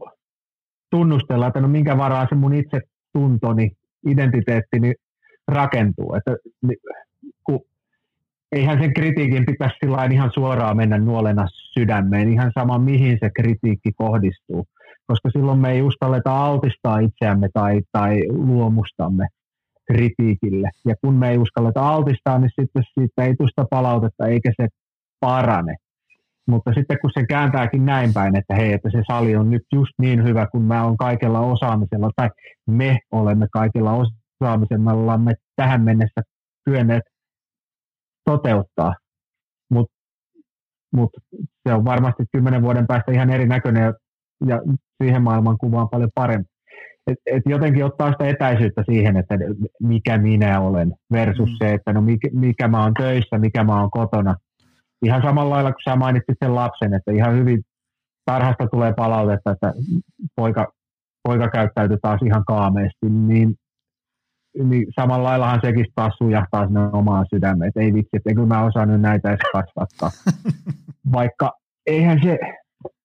tunnustella, että no minkä varaa se mun itse tuntoni, identiteettini rakentuu. Että, kun, eihän sen kritiikin pitäisi ihan suoraan mennä nuolena sydämeen, ihan sama mihin se kritiikki kohdistuu, koska silloin me ei uskalleta altistaa itseämme tai, tai luomustamme kritiikille. Ja kun me ei uskalleta altistaa, niin sitten siitä ei tusta palautetta eikä se parane. Mutta sitten kun se kääntääkin näin päin, että hei, että se sali on nyt just niin hyvä, kun mä oon kaikella osaamisella, tai me olemme kaikilla osaamisellamme tähän mennessä kyenneet toteuttaa. Mutta mut se on varmasti kymmenen vuoden päästä ihan erinäköinen ja, ja siihen maailman kuvaan paljon parempi. et, et jotenkin ottaa sitä etäisyyttä siihen, että mikä minä olen versus mm. se, että no mikä, mikä mä oon töissä, mikä mä oon kotona. Ihan samalla lailla kuin sä mainitsit sen lapsen, että ihan hyvin tarhasta tulee palautetta, että poika, poika käyttäytyy taas ihan kaameesti, niin, niin samalla laillahan sekin taas sujahtaa sinne omaan sydämeen, että ei vitsi, että eikö mä osannut näitä edes kasvattaa. [LAUGHS] Vaikka eihän se,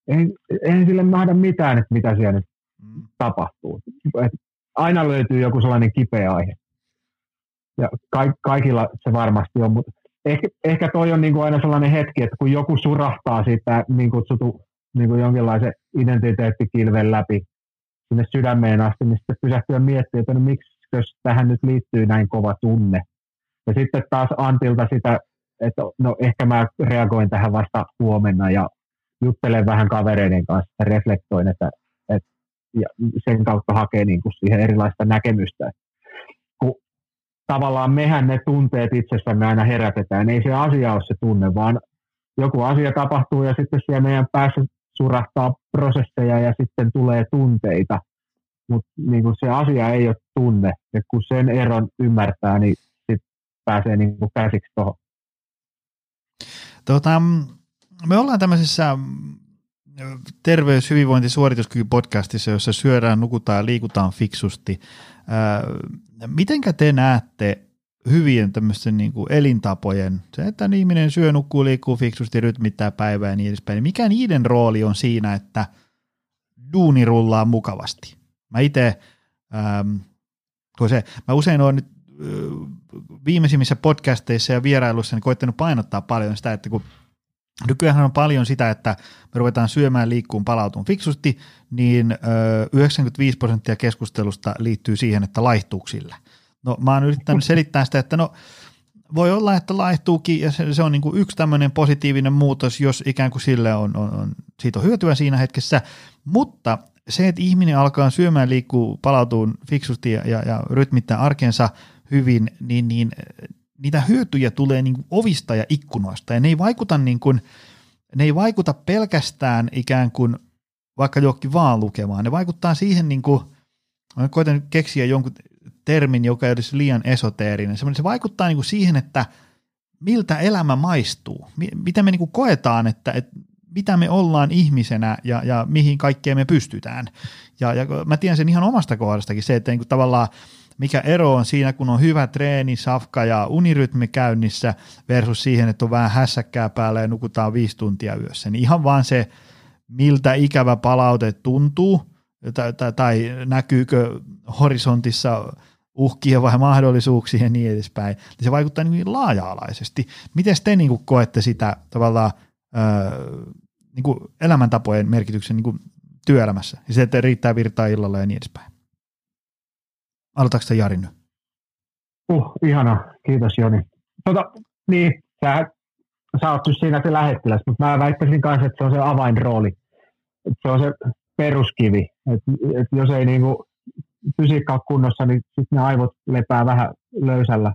eihän, eihän sille nähdä mitään, että mitä siellä nyt mm. tapahtuu. Et aina löytyy joku sellainen kipeä aihe. Ja ka- kaikilla se varmasti on, mutta ehkä, ehkä toi on niin kuin aina sellainen hetki, että kun joku surahtaa siitä niin kutsutu niin kuin jonkinlaisen identiteettikilven läpi sinne sydämeen asti, niin sitten pysähtyä miettimään, että no miksi tähän nyt liittyy näin kova tunne. Ja sitten taas Antilta sitä, että no ehkä mä reagoin tähän vasta huomenna ja juttelen vähän kavereiden kanssa reflektoin, että, että ja sen kautta hakee niin kuin siihen erilaista näkemystä. Tavallaan mehän ne tunteet itsessämme aina herätetään, ei se asia ole se tunne, vaan joku asia tapahtuu ja sitten siellä meidän päässä surahtaa prosesseja ja sitten tulee tunteita, mutta niin se asia ei ole tunne, ja kun sen eron ymmärtää, niin sitten pääsee niin käsiksi tuohon. Tota, me ollaan tämmöisessä terveys, hyvinvointi, suorituskyky podcastissa, jossa syödään, nukutaan ja liikutaan fiksusti. Mitenkä te näette hyvien tämmöisten niin kuin elintapojen, se, että ihminen syö, nukkuu, liikkuu fiksusti, rytmittää päivää ja niin edespäin, niin mikä niiden rooli on siinä, että duuni rullaa mukavasti? Mä itse, ähm, se, mä usein olen nyt äh, viimeisimmissä podcasteissa ja vierailuissa niin koittanut painottaa paljon sitä, että kun Nykyään on paljon sitä, että me ruvetaan syömään, liikkuun, palautuun fiksusti, niin 95 prosenttia keskustelusta liittyy siihen, että laihtuu sillä. No mä oon yrittänyt selittää sitä, että no voi olla, että laihtuukin ja se, se on niin kuin yksi tämmöinen positiivinen muutos, jos ikään kuin sille on, on, on, siitä on hyötyä siinä hetkessä, mutta se, että ihminen alkaa syömään, liikkuu, palautuu fiksusti ja, ja, ja rytmittää arkensa hyvin, niin, niin niitä hyötyjä tulee niin kuin ovista ja ikkunoista ja ne ei vaikuta niin kuin, ne ei vaikuta pelkästään ikään kuin vaikka johonkin vaan lukemaan, ne vaikuttaa siihen niin kuin, koitan nyt keksiä jonkun termin, joka ei olisi liian esoteerinen. Se vaikuttaa niin kuin siihen, että miltä elämä maistuu, mitä me niin kuin koetaan, että, että mitä me ollaan ihmisenä ja, ja mihin kaikkeen me pystytään. Ja, ja mä tiedän sen ihan omasta kohdastakin se, että niin kuin tavallaan mikä ero on siinä, kun on hyvä treeni, safka ja unirytmi käynnissä versus siihen, että on vähän hässäkkää päällä ja nukutaan viisi tuntia yössä. Niin ihan vaan se, miltä ikävä palaute tuntuu tai, tai, tai näkyykö horisontissa uhkia vai mahdollisuuksia ja niin edespäin, se vaikuttaa niin laaja-alaisesti. Miten te niin kuin koette sitä tavallaan öö, niin kuin elämäntapojen merkityksen niin kuin työelämässä ja se, että riittää virtaa illalla ja niin edespäin? Aloitatko te Jari nyt? Uh, ihana. Kiitos Joni. Tota, niin, sä, sä oot siinä se lähettiläs, mutta mä väittäisin kanssa, että se on se avainrooli. Että se on se peruskivi. Että et jos ei niinku fysiikka ole kunnossa, niin sitten ne aivot lepää vähän löysällä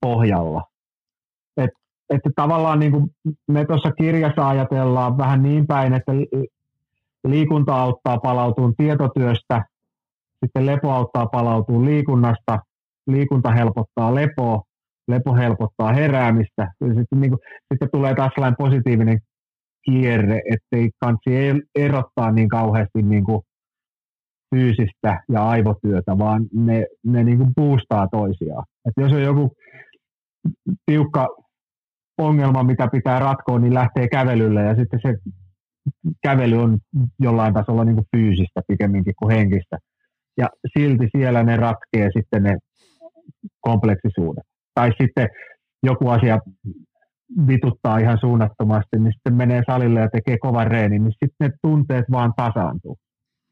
pohjalla. Et, että tavallaan niin kuin me tuossa kirjassa ajatellaan vähän niin päin, että liikunta auttaa palautumaan tietotyöstä, sitten lepo auttaa palautumaan liikunnasta, liikunta helpottaa lepoa, lepo helpottaa heräämistä. Sitten, niin kuin, sitten tulee taas sellainen positiivinen kierre, ettei kansi erottaa niin kauheasti niin kuin fyysistä ja aivotyötä, vaan ne, ne niin kuin boostaa toisiaan. Et jos on joku tiukka ongelma, mitä pitää ratkoa, niin lähtee kävelylle ja sitten se kävely on jollain tasolla niin kuin fyysistä pikemminkin kuin henkistä. Ja silti siellä ne ratkee sitten ne kompleksisuudet. Tai sitten joku asia vituttaa ihan suunnattomasti, niin sitten menee salille ja tekee kovan reenin, niin sitten ne tunteet vaan tasaantuu.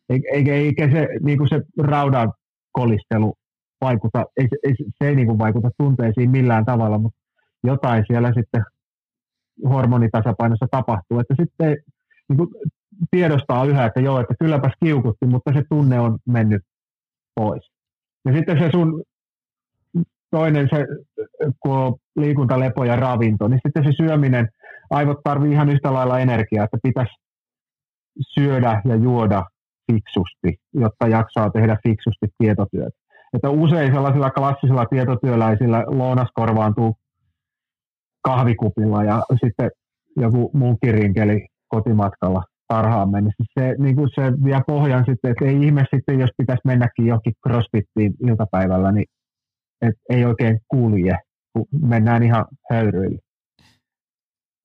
Eikä, eikä se, niin kuin se raudan kolistelu vaikuta, ei, ei, se ei niin kuin vaikuta tunteisiin millään tavalla, mutta jotain siellä sitten hormonitasapainossa tapahtuu, että sitten niin kuin tiedostaa yhä, että joo, että kylläpäs kiukutti, mutta se tunne on mennyt pois. Ja sitten se sun toinen, se, kun on liikunta, lepo ja ravinto, niin sitten se syöminen, aivot tarvii ihan yhtä lailla energiaa, että pitäisi syödä ja juoda fiksusti, jotta jaksaa tehdä fiksusti tietotyötä. Että usein sellaisilla klassisilla tietotyöläisillä lounas korvaantuu kahvikupilla ja sitten joku munkkirinkeli kotimatkalla tarhaan mennessä. Se, niin kuin se vie pohjan sitten, että ei ihme sitten, jos pitäisi mennäkin johonkin crossfittiin iltapäivällä, niin et ei oikein kulje, kun mennään ihan höyryille.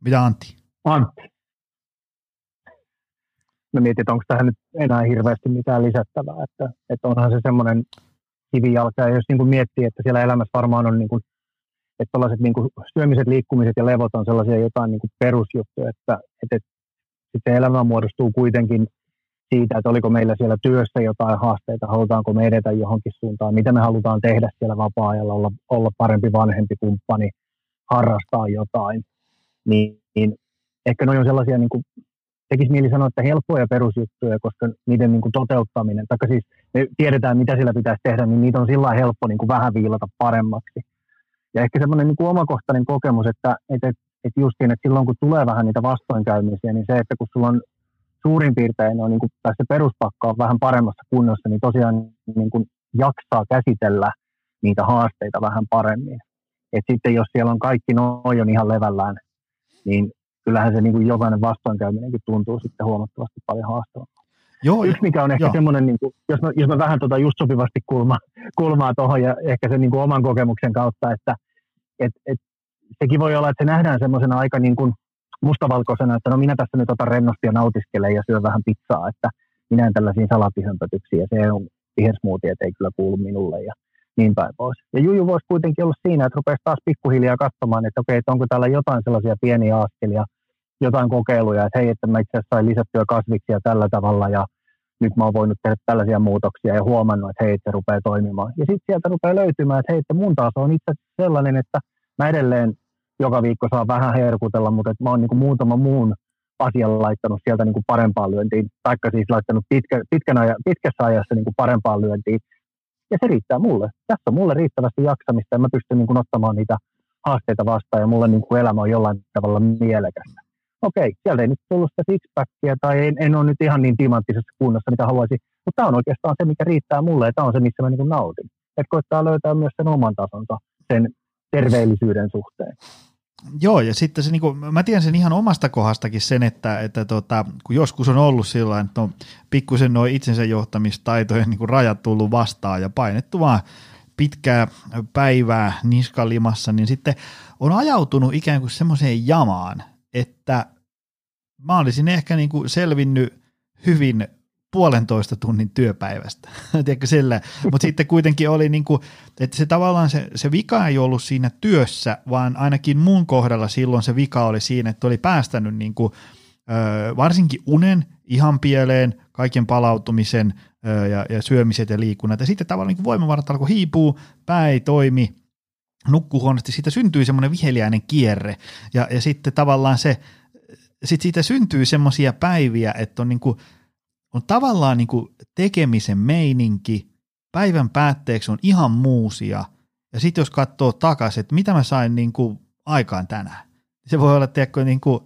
Mitä Antti? Antti. Mä mietin, että onko tähän nyt enää hirveästi mitään lisättävää, että, että onhan se semmoinen kivijalka, ja jos niin kuin miettii, että siellä elämässä varmaan on niin kuin, että tällaiset niin kuin syömiset, liikkumiset ja levot on sellaisia jotain niin kuin perusjuttuja, että, että, että sitten elämä muodostuu kuitenkin siitä, että oliko meillä siellä työssä jotain haasteita, halutaanko me edetä johonkin suuntaan, mitä me halutaan tehdä siellä vapaa-ajalla, olla, olla parempi vanhempi kumppani, harrastaa jotain, niin, niin ehkä ne on sellaisia, niin kuin, tekisi mieli sanoa, että helppoja perusjuttuja, koska niiden niin kuin toteuttaminen, tai siis me tiedetään, mitä siellä pitäisi tehdä, niin niitä on sillä helppo niin kuin vähän viilata paremmaksi. Ja ehkä semmoinen niin kuin omakohtainen kokemus, että, että, että justiin, että silloin kun tulee vähän niitä vastoinkäymisiä, niin se, että kun sulla on suurin piirtein on, niin kuin, tai se peruspakka on vähän paremmassa kunnossa, niin tosiaan niin kuin jaksaa käsitellä niitä haasteita vähän paremmin. Et sitten jos siellä on kaikki noin on ihan levällään, niin kyllähän se niin kuin jokainen vastoinkäyminenkin tuntuu sitten huomattavasti paljon haastavammalta. Joo, Yksi, mikä on ehkä semmoinen, niin kuin, jos, mä, jos mä vähän tota just sopivasti kulma, kulmaa tuohon ja ehkä sen niin kuin oman kokemuksen kautta, että et, et, sekin voi olla, että se nähdään semmoisena aika niin kuin mustavalkoisena, että no minä tässä nyt otan rennosti ja nautiskelen ja syön vähän pizzaa, että minä en tällaisiin salapihömpötyksiä, se on vihersmoothie, ei kyllä kuulu minulle ja niin päin pois. Ja Juju voisi kuitenkin olla siinä, että rupeaisi taas pikkuhiljaa katsomaan, että okei, että onko täällä jotain sellaisia pieniä askelia, jotain kokeiluja, että hei, että mä itse asiassa sain lisättyä kasviksia tällä tavalla ja nyt mä oon voinut tehdä tällaisia muutoksia ja huomannut, että hei, että se rupeaa toimimaan. Ja sitten sieltä rupeaa löytymään, että hei, että mun taas on itse sellainen, että mä edelleen joka viikko saa vähän herkutella, mutta että mä oon niin muutama muun asian laittanut sieltä niin kuin parempaan lyöntiin, taikka siis laittanut pitkä, pitkän aja, pitkässä ajassa niin kuin parempaan lyöntiin. Ja se riittää mulle. Tässä on mulle riittävästi jaksamista ja mä pystyn niin kuin ottamaan niitä haasteita vastaan ja mulle niin kuin elämä on jollain tavalla mielekästä. Okei, sieltä ei nyt tullut sitä sixpackia tai en, en ole nyt ihan niin timanttisessa kunnossa, mitä haluaisin, mutta tämä on oikeastaan se, mikä riittää mulle ja tämä on se, missä mä niin kuin nautin. Että koittaa löytää myös sen oman tasonsa, sen terveellisyyden suhteen. Joo, ja sitten se, niin kuin, mä tiedän sen ihan omasta kohdastakin sen, että, että tota, kun joskus on ollut sillä että on pikkusen noin itsensä johtamistaitojen niin kuin rajat tullut vastaan ja painettu vaan pitkää päivää niskalimassa, niin sitten on ajautunut ikään kuin semmoiseen jamaan, että mä olisin ehkä niin kuin selvinnyt hyvin puolentoista tunnin työpäivästä, [LAUGHS] tiedätkö mutta sitten kuitenkin oli niin kuin, että se tavallaan se, se vika ei ollut siinä työssä, vaan ainakin mun kohdalla silloin se vika oli siinä, että oli päästänyt niin kuin, varsinkin unen ihan pieleen, kaiken palautumisen ja, ja syömiset ja liikunnat, ja sitten tavallaan niin voimavarat alkoi hiipua, pää ei toimi, nukkuu huonosti, siitä syntyi semmoinen viheliäinen kierre, ja, ja sitten tavallaan se, sitten siitä syntyy semmoisia päiviä, että on niin kuin on tavallaan niin kuin tekemisen meininki, päivän päätteeksi on ihan muusia, ja sitten jos katsoo takaisin, että mitä mä sain niin kuin aikaan tänään, se voi olla tiedätkö, niin kuin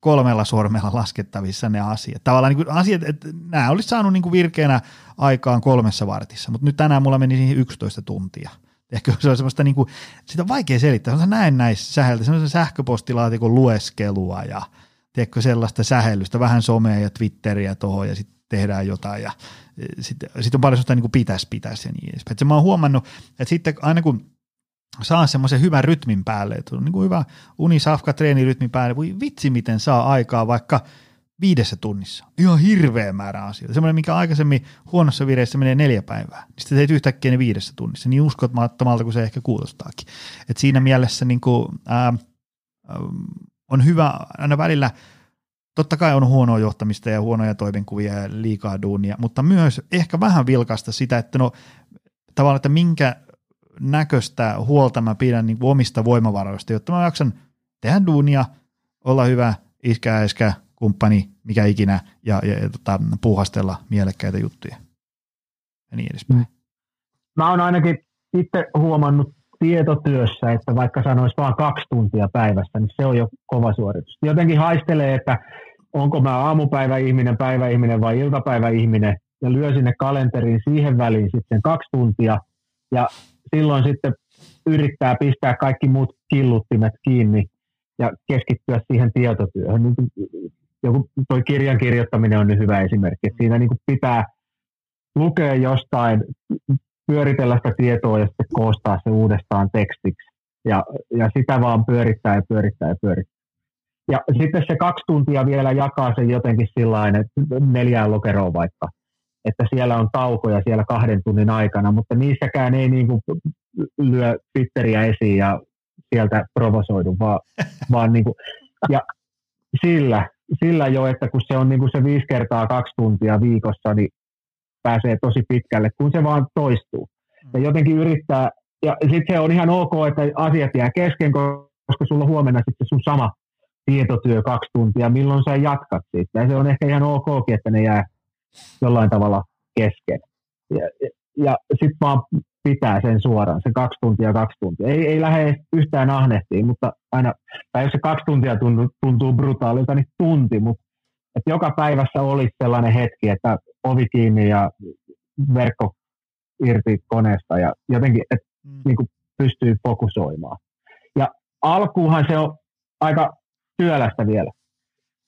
kolmella sormella laskettavissa ne asiat. Tavallaan niin kuin asiat, että nämä olisi saanut niin kuin virkeänä aikaan kolmessa vartissa, mutta nyt tänään mulla meni siihen 11 tuntia. Ehkä se on semmoista, niin kuin, sitä on vaikea selittää, se on näin näissä semmoisen sähköpostilaatikon lueskelua ja – tiedätkö, sellaista sähellystä, vähän somea ja Twitteriä tuohon ja sitten tehdään jotain ja sitten sit on paljon sellaista niin kuin pitäisi, pitäisi ja niin edespäin. Mä oon huomannut, että sitten aina kun saa semmoisen hyvän rytmin päälle, että on niin kuin hyvä unisafka treenirytmi päälle, voi vitsi miten saa aikaa vaikka viidessä tunnissa. Ihan hirveä määrä asioita. Semmoinen, mikä aikaisemmin huonossa vireessä menee neljä päivää. Niin sitten teet yhtäkkiä ne viidessä tunnissa, niin uskotmattomalta kuin se ehkä kuulostaakin. Et siinä mielessä niin kuin, ää, on hyvä aina välillä, totta kai on huonoa johtamista ja huonoja toimenkuvia ja liikaa duunia, mutta myös ehkä vähän vilkasta sitä, että no tavallaan, että minkä näköistä huolta mä pidän niin omista voimavaroista, jotta mä jaksan tehdä duunia, olla hyvä iskä, iskä, kumppani, mikä ikinä, ja, ja, ja tota, puuhastella mielekkäitä juttuja ja niin edespäin. Mä oon ainakin itse huomannut tietotyössä, että vaikka sanoisi vain kaksi tuntia päivässä, niin se on jo kova suoritus. Jotenkin haistelee, että onko mä aamupäiväihminen, päiväihminen vai iltapäiväihminen, ja lyö sinne kalenteriin siihen väliin sitten kaksi tuntia, ja silloin sitten yrittää pistää kaikki muut killuttimet kiinni ja keskittyä siihen tietotyöhön. Niin joku, toi kirjan kirjoittaminen on nyt hyvä esimerkki. Siinä niin pitää lukea jostain, pyöritellä sitä tietoa ja sitten koostaa se uudestaan tekstiksi. Ja, ja sitä vaan pyörittää ja pyörittää ja pyörittää. Ja sitten se kaksi tuntia vielä jakaa sen jotenkin sillä että neljään lokeroon vaikka, että siellä on taukoja siellä kahden tunnin aikana, mutta niissäkään ei niin kuin lyö Twitteriä esiin ja sieltä provosoidu, vaan, vaan niin kuin, ja sillä, sillä jo, että kun se on niin kuin se viisi kertaa kaksi tuntia viikossa, niin pääsee tosi pitkälle, kun se vaan toistuu. Ja jotenkin yrittää, ja sitten se on ihan ok, että asiat jää kesken, koska sulla huomenna sitten sun sama tietotyö kaksi tuntia, milloin sä jatkat siitä. Ja se on ehkä ihan ok, että ne jää jollain tavalla kesken. Ja, ja, ja sitten vaan pitää sen suoraan, se kaksi tuntia, kaksi tuntia. Ei, ei lähde yhtään ahnehtiin, mutta aina, tai jos se kaksi tuntia tuntuu, tuntuu brutaalilta, niin tunti, mutta että joka päivässä olisi sellainen hetki, että ovi kiinni ja verkko irti koneesta ja jotenkin, että mm. niin kuin pystyy fokusoimaan. Ja alkuuhan se on aika työlästä vielä.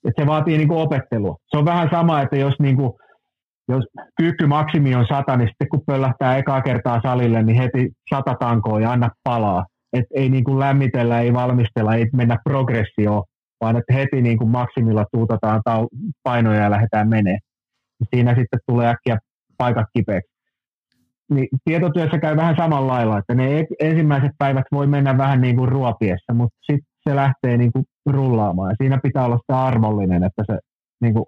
että se vaatii niin kuin opettelua. Se on vähän sama, että jos niin kuin jos kyykky maksimi on sata, niin sitten kun pöllähtää ekaa kertaa salille, niin heti sata tankoa ja anna palaa. Et ei niin kuin lämmitellä, ei valmistella, ei mennä progressioon, vaan että heti niin kuin maksimilla tuutataan painoja ja lähdetään menee. Siinä sitten tulee äkkiä paikat kipeäksi. Niin tietotyössä käy vähän samalla lailla, että ne ensimmäiset päivät voi mennä vähän niin kuin ruopiessa, mutta sitten se lähtee niin kuin rullaamaan. Ja siinä pitää olla sitä armollinen, että se niin kuin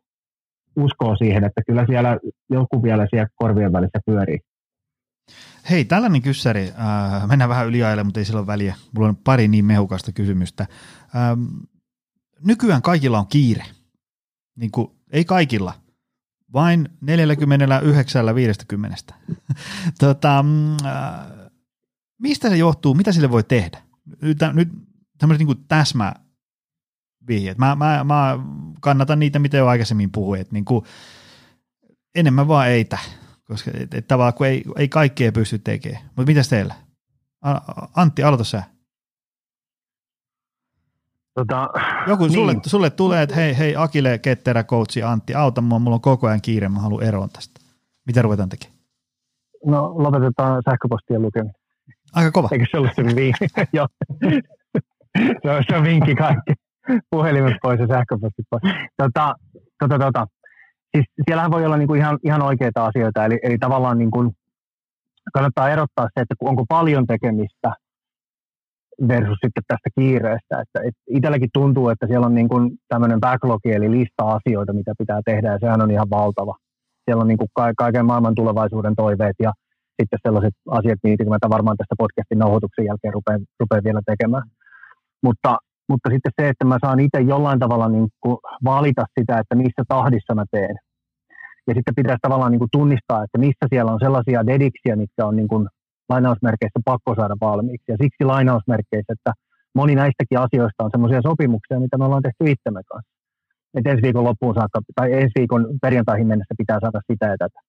uskoo siihen, että kyllä siellä joku vielä siellä korvien välissä pyörii. Hei, tällainen kyssäri, äh, mennään vähän yliajalle, mutta ei sillä ole väliä. Mulla on pari niin mehukasta kysymystä. Ähm, nykyään kaikilla on kiire. Niin kuin, ei kaikilla, vain 49 50. [LAUGHS] tota, mm, äh, mistä se johtuu, mitä sille voi tehdä? Nyt, nyt tämmöiset niin täsmä vihjeet. Mä, mä, mä kannatan niitä, mitä jo aikaisemmin puhuin, että niin kuin enemmän vaan eitä, koska et, et tavallaan kun ei, ei kaikkea pysty tekemään. Mutta mitäs teillä? Antti, aloita sä. Tota, Joku niin. sulle, sulle tulee, että hei, hei Akile, Ketterä, coachi Antti, auta mua, mulla on koko ajan kiire, mä haluan eroon tästä. Mitä ruvetaan tekemään? No lopetetaan sähköpostien lukeminen. Aika kova. Eikö se ollut se vinkki? [LAUGHS] Joo. se, on, se on vinkki kaikki puhelimet pois ja sähköpostit pois. Tota, tota, tota. Siis siellähän voi olla niinku ihan, ihan oikeita asioita, eli, eli tavallaan niinku kannattaa erottaa se, että onko paljon tekemistä versus sitten tästä kiireestä. Että, et itselläkin tuntuu, että siellä on niin kuin tämmöinen backlog, eli lista asioita, mitä pitää tehdä, ja sehän on ihan valtava. Siellä on niin kuin ka- kaiken maailman tulevaisuuden toiveet, ja sitten sellaiset asiat, mitä varmaan tästä podcastin nauhoituksen jälkeen rupean, rupean vielä tekemään. Mutta mutta sitten se, että mä saan itse jollain tavalla niin kuin valita sitä, että missä tahdissa mä teen. Ja sitten pitäisi tavallaan niin kuin tunnistaa, että missä siellä on sellaisia dediksiä, mitkä on niin kuin lainausmerkeissä pakko saada valmiiksi. Ja siksi lainausmerkeissä, että moni näistäkin asioista on sellaisia sopimuksia, mitä me ollaan tehty itsemme kanssa. Et ensi viikon loppuun saakka, tai ensi viikon perjantaihin mennessä pitää saada sitä ja tätä.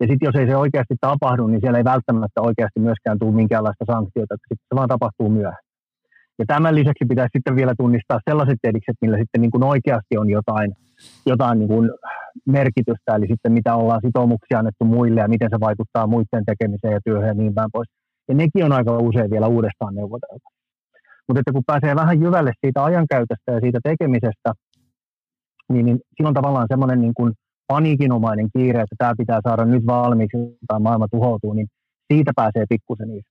Ja sitten jos ei se oikeasti tapahdu, niin siellä ei välttämättä oikeasti myöskään tule minkäänlaista sanktiota, että sitten se vaan tapahtuu myöhään. Ja tämän lisäksi pitäisi sitten vielä tunnistaa sellaiset edikset, millä sitten niin kuin oikeasti on jotain, jotain niin kuin merkitystä, eli sitten mitä ollaan sitoumuksia annettu muille ja miten se vaikuttaa muiden tekemiseen ja työhön ja niin päin pois. Ja nekin on aika usein vielä uudestaan neuvoteltu. Mutta että kun pääsee vähän jyvälle siitä ajankäytöstä ja siitä tekemisestä, niin, niin silloin tavallaan semmoinen niin kuin paniikinomainen kiire, että tämä pitää saada nyt valmiiksi tai maailma tuhoutuu, niin siitä pääsee pikkusen irti.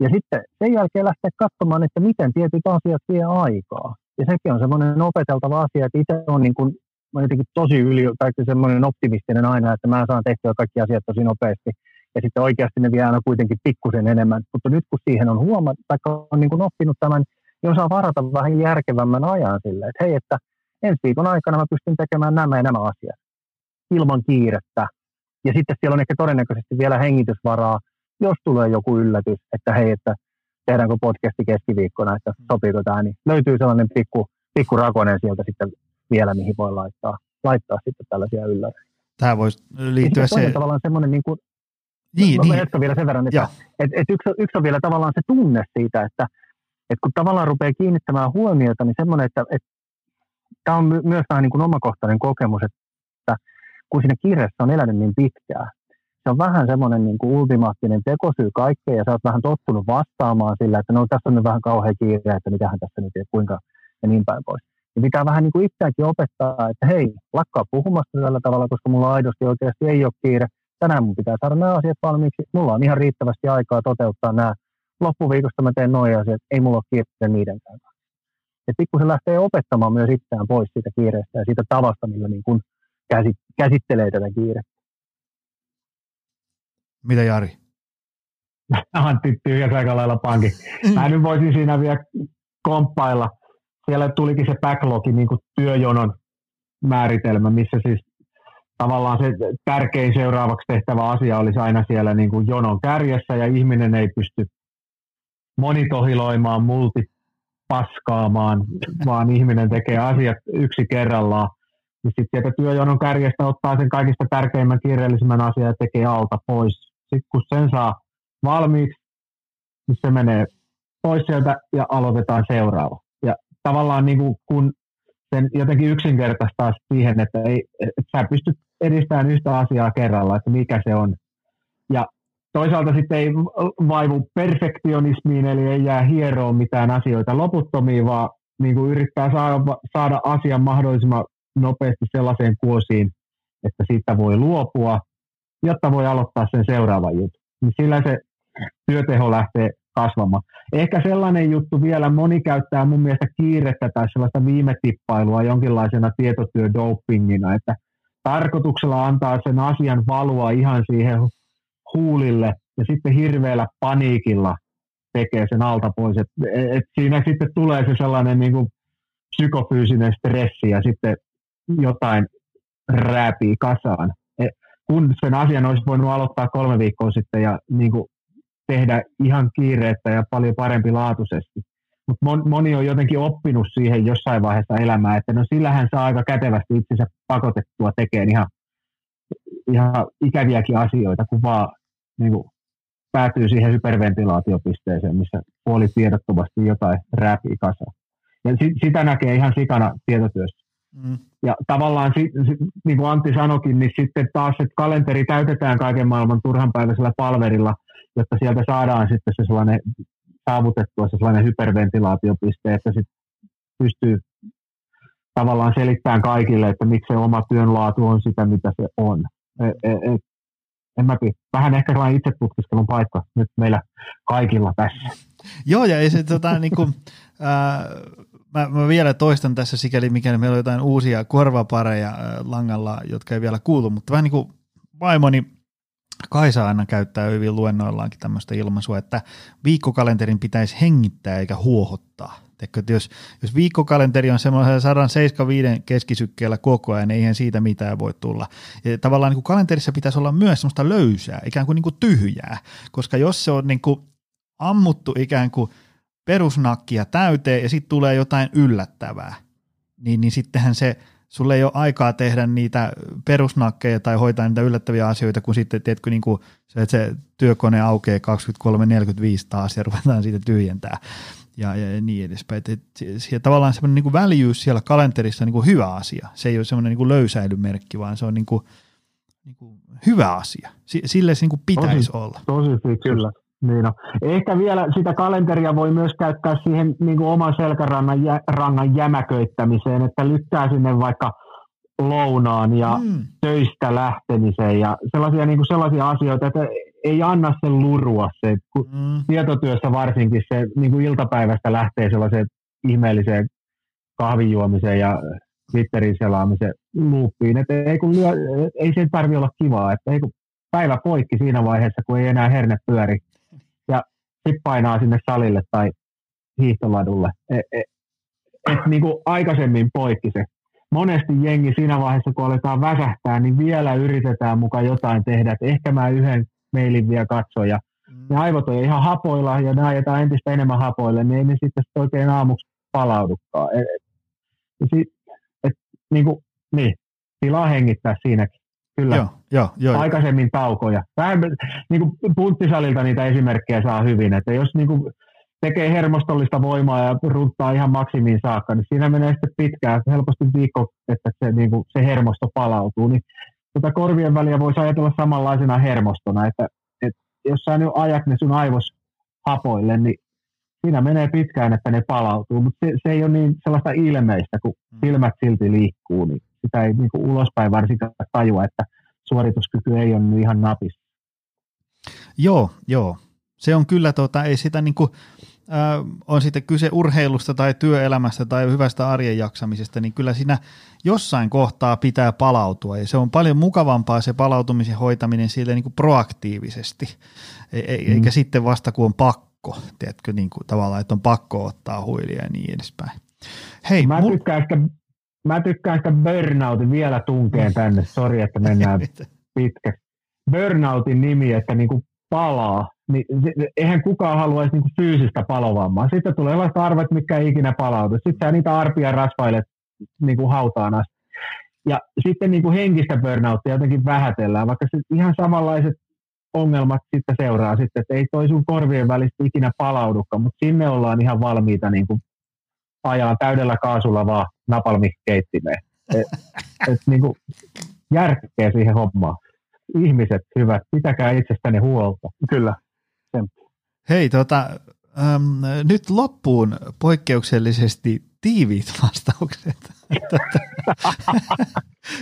Ja sitten sen jälkeen lähteä katsomaan, että miten tietyt asiat vie aikaa. Ja sekin on semmoinen opeteltava asia, että itse on niin kuin, mä jotenkin tosi yli, tai semmoinen optimistinen aina, että mä saan tehtyä kaikki asiat tosi nopeasti. Ja sitten oikeasti ne vie aina kuitenkin pikkusen enemmän. Mutta nyt kun siihen on huomannut, tai on niin kuin oppinut tämän, niin osaa varata vähän järkevämmän ajan sille, että hei, että ensi viikon aikana mä pystyn tekemään nämä ja nämä asiat ilman kiirettä. Ja sitten siellä on ehkä todennäköisesti vielä hengitysvaraa jos tulee joku yllätys, että hei, että tehdäänkö podcasti keskiviikkona, että sopiiko tämä, niin löytyy sellainen pikku, pikku rakonen sieltä sitten vielä, mihin voi laittaa, laittaa sitten tällaisia ylläreitä. Tämä voisi liittyä se... Tavallaan semmoinen, niin kuin, niin, mä niin. vielä sen verran, että, että, että yksi, yksi on vielä tavallaan se tunne siitä, että, että kun tavallaan rupeaa kiinnittämään huomiota, niin semmoinen, että, että tämä on myös vähän niin kuin omakohtainen kokemus, että kun siinä kirjassa on elänyt niin pitkään, se on vähän semmoinen niin kuin ultimaattinen tekosyy kaikkeen ja sä oot vähän tottunut vastaamaan sillä, että no tässä on nyt vähän kauhean kiire, että mitähän tässä nyt ja kuinka ja niin päin pois. Pitää vähän niin kuin itseäkin opettaa, että hei, lakkaa puhumasta tällä tavalla, koska mulla aidosti oikeasti ei ole kiire. Tänään mun pitää saada nämä asiat valmiiksi. Mulla on ihan riittävästi aikaa toteuttaa nämä. Loppuviikosta mä teen noin asiat, ei mulla ole kiire niidenkään. Ja pikkusen lähtee opettamaan myös itseään pois siitä kiireestä ja siitä tavasta, millä niin kuin käsittelee tätä kiirettä. Mitä Jari? Antti tyhjäs aika lailla pankin. Mä nyt voisin siinä vielä komppailla. Siellä tulikin se backlogi, niin kuin työjonon määritelmä, missä siis tavallaan se tärkein seuraavaksi tehtävä asia olisi aina siellä niin kuin jonon kärjessä ja ihminen ei pysty monitohiloimaan, multipaskaamaan, vaan ihminen tekee asiat yksi kerrallaan niin sitten sieltä työjonon kärjestä ottaa sen kaikista tärkeimmän kiireellisimmän asian ja tekee alta pois. Sitten kun sen saa valmiiksi, niin se menee pois sieltä ja aloitetaan seuraava. Tavallaan niin kuin, kun sen jotenkin yksinkertaistaa siihen, että, ei, että sä pystyt edistämään yhtä asiaa kerralla, että mikä se on. Ja toisaalta sitten ei vaivu perfektionismiin, eli ei jää hieroon mitään asioita loputtomiin, vaan niin kuin yrittää saada, saada asian mahdollisimman nopeasti sellaiseen kuosiin, että siitä voi luopua, jotta voi aloittaa sen seuraavan jutun. Niin sillä se työteho lähtee kasvamaan. Ehkä sellainen juttu vielä, moni käyttää mun mielestä kiirettä tai sellaista viime tippailua jonkinlaisena tietotyödopingina, että tarkoituksella antaa sen asian valua ihan siihen huulille ja sitten hirveällä paniikilla tekee sen alta pois. Et, et siinä sitten tulee se sellainen niin kuin psykofyysinen stressi ja sitten jotain rääpii kasaan. Et kun sen asian olisi voinut aloittaa kolme viikkoa sitten ja niin kuin tehdä ihan kiireettä ja paljon parempi laatuisesti. Mutta moni on jotenkin oppinut siihen jossain vaiheessa elämää, että no sillähän saa aika kätevästi itsensä pakotettua tekemään ihan, ihan ikäviäkin asioita, kun vaan niin kuin, päätyy siihen hyperventilaatiopisteeseen, missä puoli tiedottomasti jotain rääpii kasaan. Ja sitä näkee ihan sikana tietotyössä. Mm. Ja tavallaan, niin kuin Antti sanokin, niin sitten taas, että kalenteri täytetään kaiken maailman turhanpäiväisellä palverilla, jotta sieltä saadaan sitten se sellainen saavutettua se sellainen hyperventilaatiopiste, että sitten pystyy tavallaan selittämään kaikille, että miksi se oma työnlaatu on sitä, mitä se on. Et, et, e, en mä tiedä. Vähän ehkä sellainen itsetutkiskelun paikka nyt meillä kaikilla tässä. Joo, ja se tota, [LAUGHS] niin kuin, äh, mä, mä vielä toistan tässä sikäli, mikäli meillä on jotain uusia korvapareja äh, langalla, jotka ei vielä kuulu, mutta vähän niin kuin vaimoni Kaisa aina käyttää hyvin luennoillaankin tämmöistä ilmaisua, että viikkokalenterin pitäisi hengittää eikä huohottaa. Teikö, että jos, jos viikkokalenteri on semmoisella 175 keskisykkeellä koko ajan, niin eihän siitä mitään voi tulla. Ja tavallaan niin kuin kalenterissa pitäisi olla myös semmoista löysää, ikään kuin, niin kuin tyhjää, koska jos se on niin kuin ammuttu ikään kuin perusnakkia täyteen ja sitten tulee jotain yllättävää, niin, niin sittenhän se, sulle ei ole aikaa tehdä niitä perusnakkeja tai hoitaa niitä yllättäviä asioita, kun sitten tiedätkö, niin kuin se, että se työkone aukeaa 23.45 taas ja ruvetaan siitä tyhjentää ja, ja niin edespäin. Et, et, et, tavallaan semmoinen niin väljyys siellä kalenterissa on niin kuin hyvä asia. Se ei ole semmoinen niin löysäilymerkki, vaan se on niin kuin, niin kuin hyvä asia. Sille se niin kuin pitäisi tosi, olla. Tosi kyllä. Niin no. Ehkä vielä sitä kalenteria voi myös käyttää siihen niin kuin oman selkärangan jä, rangan jämäköittämiseen, että lyttää sinne vaikka lounaan ja mm. töistä lähtemiseen ja sellaisia, niin kuin sellaisia asioita, että ei anna sen lurua se, kun mm. tietotyössä varsinkin se niin kuin iltapäivästä lähtee sellaiseen ihmeelliseen kahvijuomiseen ja Twitterin selaamiseen luuppiin, että ei, kun lyö, ei se tarvi olla kivaa, että ei kun päivä poikki siinä vaiheessa, kun ei enää herne pyöri sitten painaa sinne salille tai hiihtoladulle. Et, et, et niin kuin aikaisemmin poikki se. Monesti jengi siinä vaiheessa, kun aletaan väsähtää, niin vielä yritetään mukaan jotain tehdä, että ehkä mä yhden mailin vielä katson ja mm. ne aivot on ihan hapoilla ja ne ajetaan entistä enemmän hapoille, niin ei ne sitten oikein aamuksi palaudukaan. Et, et, et, niin, kuin, niin tilaa hengittää siinäkin. Kyllä. Joo, joo, joo. Aikaisemmin taukoja. Vähän niin kuin punttisalilta niitä esimerkkejä saa hyvin, että jos niin kuin tekee hermostollista voimaa ja runttaa ihan maksimiin saakka, niin siinä menee sitten pitkään, helposti viikko, että se, niin kuin, se hermosto palautuu. Niin tota korvien väliä voisi ajatella samanlaisena hermostona, että, että jos sä nyt ajat ne sun aivos hapoille, niin siinä menee pitkään, että ne palautuu, mutta se, se ei ole niin sellaista ilmeistä, kun mm. silmät silti liikkuu, niin sitä ei niin kuin ulospäin varsinkaan tajua, että suorituskyky ei ole nyt ihan napissa. Joo, joo. Se on kyllä, tota, ei sitä niin kuin, äh, on sitten kyse urheilusta tai työelämästä tai hyvästä arjen jaksamisesta, niin kyllä siinä jossain kohtaa pitää palautua ja se on paljon mukavampaa se palautumisen hoitaminen sille niin kuin proaktiivisesti, e- e- mm. eikä sitten vasta kun on pakko, tiedätkö, niin kuin tavallaan, että on pakko ottaa huilia ja niin edespäin. Hei, mä, mul... tykkään sitä, mä tykkään sitä burnoutin vielä tunkeen tänne, sori että [LAUGHS] mennään pitkäksi. Burnoutin nimi, että niin kuin palaa, niin eihän kukaan haluaisi niin fyysistä palovammaa. Sitten tulee sellaiset arvet, mitkä ei ikinä palaudu. Sitten sä niitä arpia rasvailet niin kuin hautaan asti. Ja sitten niin kuin henkistä burnouttia jotenkin vähätellään, vaikka se ihan samanlaiset ongelmat sitten seuraa sitten, että ei toi sun korvien välistä ikinä palaudukaan, mutta sinne ollaan ihan valmiita niin kuin ajaa täydellä kaasulla vaan napalmikeittimeen. Et, et niin kuin järkeä siihen hommaan. Ihmiset hyvät, pitäkää itsestäni huolta. Kyllä. Hei, tota, äm, nyt loppuun poikkeuksellisesti tiiviit [LAUGHS] vastaukset. [LAUGHS]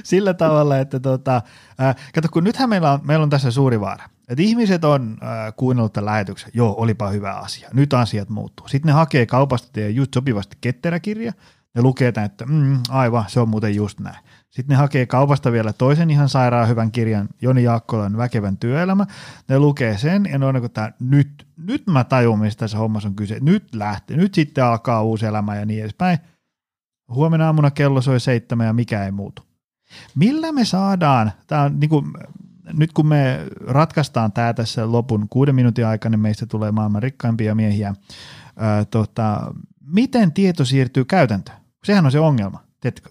Sillä tavalla, että tota, äh, kato, kun nythän meillä on, meillä on tässä suuri vaara. Että ihmiset on äh, kuunnellut tämän lähetyksen, joo, olipa hyvä asia, nyt asiat muuttuu. Sitten ne hakee kaupasta teidän just sopivasti ketteräkirja, ne lukee tämän, että mm, aivan, se on muuten just näin. Sitten ne hakee kaupasta vielä toisen ihan sairaan hyvän kirjan, Joni Jaakkolan Väkevän työelämä. Ne lukee sen ja ne on niin tämä, nyt, nyt mä tajun, mistä tässä hommassa on kyse. Nyt lähtee, nyt sitten alkaa uusi elämä ja niin edespäin. Huomenna aamuna kello soi seitsemän ja mikä ei muutu. Millä me saadaan, tämä on niin kuin, nyt kun me ratkaistaan tämä tässä lopun kuuden minuutin aikana, niin meistä tulee maailman rikkaimpia miehiä. Ää, tota, miten tieto siirtyy käytäntöön? Sehän on se ongelma. Tiedätkö?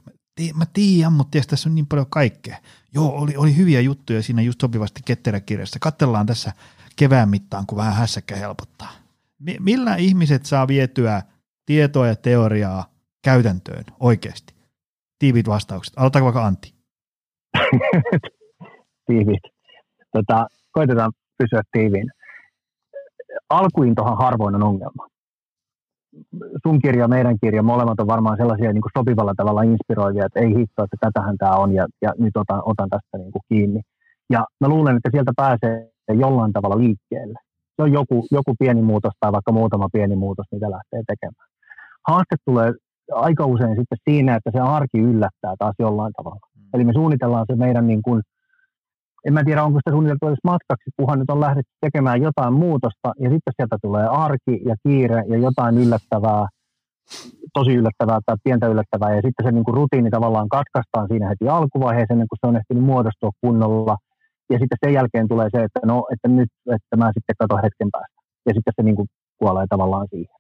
Mä tiedän, mutta tässä on niin paljon kaikkea. Joo, oli, oli hyviä juttuja siinä just sopivasti ketteräkirjassa. Katsellaan tässä kevään mittaan, kun vähän hässäkkä helpottaa. Millä ihmiset saa vietyä tietoa ja teoriaa käytäntöön oikeasti? Tiivit vastaukset. Aloitaanko vaikka Antti? [LAUGHS] Tiivit. Tota, koitetaan pysyä tiiviin. Alkuintohan harvoin on ongelma sun kirja, meidän kirja, molemmat on varmaan sellaisia niin kuin sopivalla tavalla inspiroivia, että ei hitto, että tätähän tämä on ja, ja nyt otan, otan tästä niin kuin kiinni. Ja mä luulen, että sieltä pääsee jollain tavalla liikkeelle. Se on joku, joku pieni muutos tai vaikka muutama pieni muutos, mitä lähtee tekemään. Haaste tulee aika usein sitten siinä, että se arki yllättää taas jollain tavalla. Mm. Eli me suunnitellaan se meidän niin kuin en mä tiedä, onko sitä suunniteltu edes matkaksi, kunhan nyt on lähdetty tekemään jotain muutosta, ja sitten sieltä tulee arki ja kiire ja jotain yllättävää, tosi yllättävää tai pientä yllättävää, ja sitten se niin kuin rutiini tavallaan katkaistaan siinä heti alkuvaiheessa, ennen kuin se on ehtinyt muodostua kunnolla, ja sitten sen jälkeen tulee se, että no, että nyt, että mä sitten katson hetken päästä, ja sitten se niin kuin kuolee tavallaan siihen.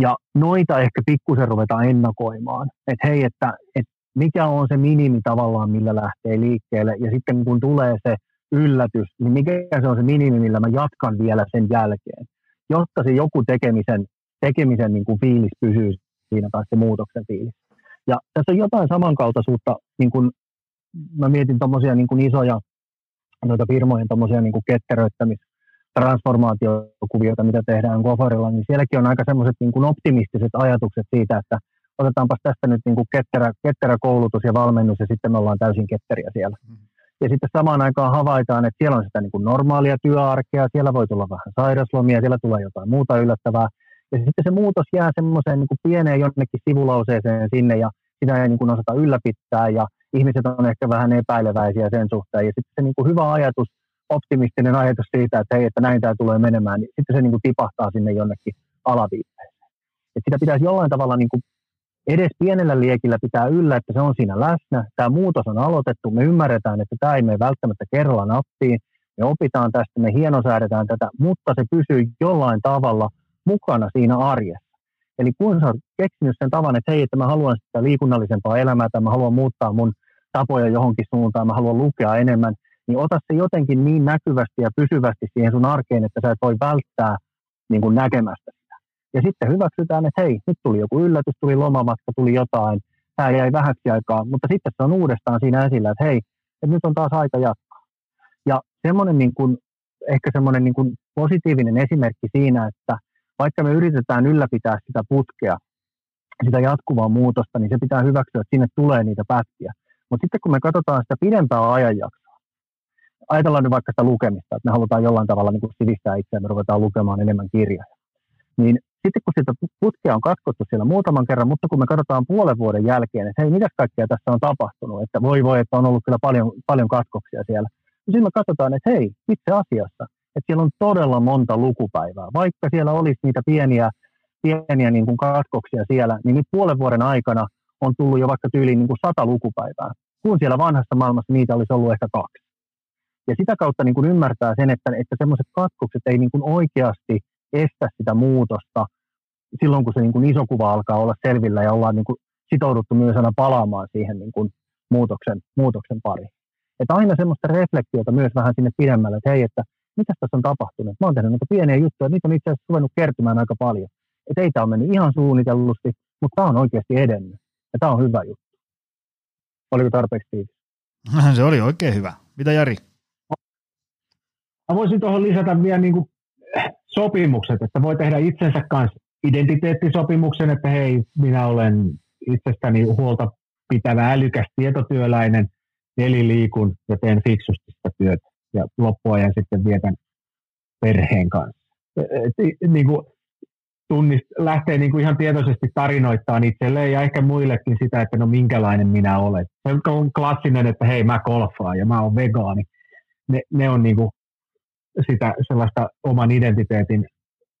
Ja noita ehkä pikkusen ruvetaan ennakoimaan, että hei, että, että mikä on se minimi tavallaan, millä lähtee liikkeelle. Ja sitten kun tulee se yllätys, niin mikä se on se minimi, millä mä jatkan vielä sen jälkeen. Jotta se joku tekemisen, tekemisen niin kuin fiilis pysyy siinä tai se muutoksen fiilis. Ja tässä on jotain samankaltaisuutta, niin kuin mä mietin tuommoisia niin isoja noita firmojen tuommoisia niin ketteröittämis, transformaatiokuvioita, mitä tehdään Goforilla, niin sielläkin on aika semmoiset niin optimistiset ajatukset siitä, että otetaanpas tästä nyt niin kuin ketterä, ketterä koulutus ja valmennus ja sitten me ollaan täysin ketteriä siellä. Mm. Ja sitten samaan aikaan havaitaan, että siellä on sitä niin kuin normaalia työarkea, siellä voi tulla vähän sairaslomia, siellä tulee jotain muuta yllättävää. Ja sitten se muutos jää semmoiseen niin kuin pieneen jonnekin sivulauseeseen sinne ja sitä ei niin kuin osata ylläpittää ja ihmiset on ehkä vähän epäileväisiä sen suhteen. Ja sitten se niin kuin hyvä ajatus, optimistinen ajatus siitä, että hei, että näin tämä tulee menemään, niin sitten se niin kuin tipahtaa sinne jonnekin alaviitteeseen. Että sitä pitäisi jollain tavalla niin kuin edes pienellä liekillä pitää yllä, että se on siinä läsnä. Tämä muutos on aloitettu, me ymmärretään, että tämä ei mene välttämättä kerralla nappiin. Me opitaan tästä, me hienosäädetään tätä, mutta se pysyy jollain tavalla mukana siinä arjessa. Eli kun sä oot keksinyt sen tavan, että hei, että mä haluan sitä liikunnallisempaa elämää tai mä haluan muuttaa mun tapoja johonkin suuntaan, mä haluan lukea enemmän, niin ota se jotenkin niin näkyvästi ja pysyvästi siihen sun arkeen, että sä et voi välttää niin kuin näkemästä. Ja sitten hyväksytään, että hei, nyt tuli joku yllätys, tuli lomamatka, tuli jotain, tämä jäi vähäksi aikaa, mutta sitten se on uudestaan siinä esillä, että hei, että nyt on taas aika jatkaa. Ja semmoinen niin kuin, ehkä semmoinen niin kuin positiivinen esimerkki siinä, että vaikka me yritetään ylläpitää sitä putkea, sitä jatkuvaa muutosta, niin se pitää hyväksyä, että sinne tulee niitä pätkiä. Mutta sitten kun me katsotaan sitä pidempää ajanjaksoa, ajatellaan nyt vaikka sitä lukemista, että me halutaan jollain tavalla niin kuin sivistää itseämme, ruvetaan lukemaan enemmän kirjoja, niin sitten kun sitä putkea on katkottu siellä muutaman kerran, mutta kun me katsotaan puolen vuoden jälkeen, että hei, mitä kaikkea tässä on tapahtunut, että voi voi, että on ollut kyllä paljon, paljon katkoksia siellä, niin sitten me katsotaan, että hei, itse asiassa, että siellä on todella monta lukupäivää. Vaikka siellä olisi niitä pieniä, pieniä niin kuin katkoksia siellä, niin nyt puolen vuoden aikana on tullut jo vaikka tyyliin niin kuin sata lukupäivää, kun siellä vanhassa maailmassa niitä olisi ollut ehkä kaksi. Ja sitä kautta niin kuin ymmärtää sen, että, että semmoiset katkokset ei niin kuin oikeasti estä sitä muutosta silloin, kun se niin kuin iso kuva alkaa olla selvillä ja ollaan niin kuin sitouduttu myös aina palaamaan siihen niin kuin muutoksen, muutoksen pariin. Että aina semmoista reflektiota myös vähän sinne pidemmälle, että hei, että mitä tässä on tapahtunut. Mä oon tehnyt näitä pieniä juttuja, niitä on itse asiassa ruvennut kertymään aika paljon. Että ei tämä ole mennyt ihan suunnitellusti, mutta tämä on oikeasti edennyt. Ja tämä on hyvä juttu. Oliko tarpeeksi tiivis? [LAUGHS] Se oli oikein hyvä. Mitä Jari? Mä voisin tuohon lisätä vielä niin kuin sopimukset, että voi tehdä itsensä kanssa identiteettisopimuksen, että hei, minä olen itsestäni huolta pitävä älykäs tietotyöläinen, eli liikun ja teen fiksusti sitä työtä ja loppuajan sitten vietän perheen kanssa. Et, niin kuin tunnist, lähtee niin kuin ihan tietoisesti tarinoittaa itselleen ja ehkä muillekin sitä, että no minkälainen minä olen. Se on klassinen, että hei mä golfaan ja mä oon vegaani. Ne, ne on niin kuin sitä sellaista oman identiteetin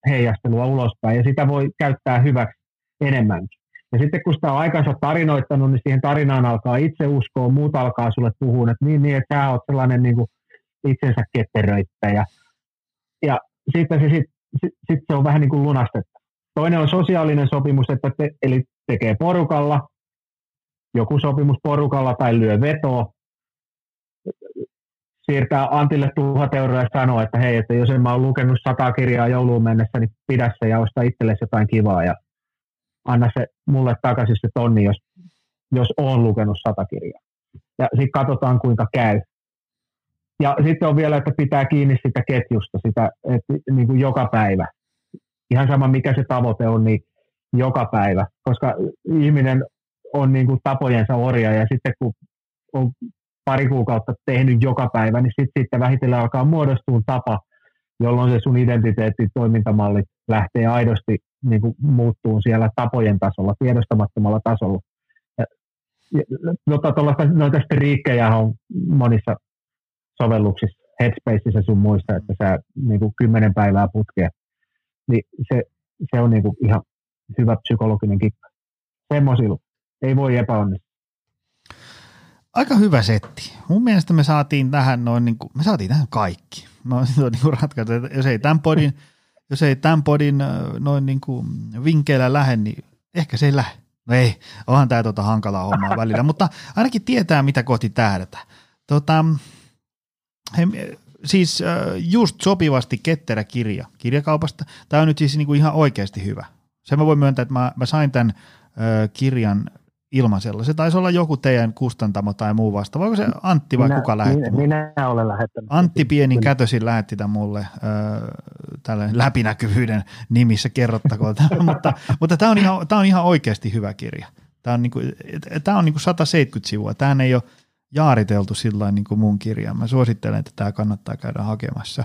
heijastelua ulospäin, ja sitä voi käyttää hyväksi enemmänkin. Ja sitten kun sitä on aikansa tarinoittanut, niin siihen tarinaan alkaa itse uskoa, muut alkaa sulle puhua, että niin, niin että sä oot sellainen niin kuin itsensä ketteröittäjä. Ja sitten se, sit, sit, sit se on vähän niin kuin lunastettu. Toinen on sosiaalinen sopimus, että te, eli tekee porukalla, joku sopimus porukalla tai lyö vetoa, siirtää Antille tuhat euroa ja sanoa, että hei, että jos en mä ole lukenut sata kirjaa jouluun mennessä, niin pidä se ja osta itsellesi jotain kivaa ja anna se mulle takaisin se tonni, jos, jos on lukenut sata kirjaa. Ja sitten katsotaan, kuinka käy. Ja sitten on vielä, että pitää kiinni sitä ketjusta, sitä, että niin kuin joka päivä. Ihan sama, mikä se tavoite on, niin joka päivä. Koska ihminen on niin kuin tapojensa orja ja sitten kun on pari kuukautta tehnyt joka päivä, niin sitten sit vähitellen alkaa muodostua tapa, jolloin se sun identiteetti, toimintamalli lähtee aidosti niin kuin muuttuu siellä tapojen tasolla, tiedostamattomalla tasolla. Ja, ja, noita, noita striikkejä on monissa sovelluksissa, Headspaceissa sun muissa, että sä niin kuin kymmenen päivää putkea, niin se, se on niin kuin ihan hyvä psykologinen kikka. Semmoisilla ei voi epäonnistua aika hyvä setti. Mun mielestä me saatiin tähän noin, niin kuin, me saatiin tähän kaikki. No, [LAUGHS] se on niin kuin ratkaisu, että jos ei tämän podin, jos ei tämän podin noin niin kuin vinkkeillä lähde, niin ehkä se ei lähde. No ei, onhan tämä tota hankalaa hommaa välillä, [LAUGHS] mutta ainakin tietää, mitä kohti tähdätä. Tota, he, siis just sopivasti ketterä kirja kirjakaupasta. Tämä on nyt siis niin kuin ihan oikeasti hyvä. Se mä voin myöntää, että mä, mä sain tämän kirjan ilmaisella. Se taisi olla joku teidän kustantamo tai muu vasta. Voiko se Antti vai minä, kuka lähetti? Minä, minä olen lähettänyt. Antti Pienin kätösin lähetti tämän mulle äh, tällainen läpinäkyvyyden nimissä, kerrottakoon. [LAUGHS] mutta, mutta tämä on, ihan, tämä on ihan oikeasti hyvä kirja. Tämä on, niin kuin, tämä on niin kuin 170 sivua. Tämä ei ole jaariteltu sillä niin kuin mun kirja. Mä suosittelen, että tämä kannattaa käydä hakemassa.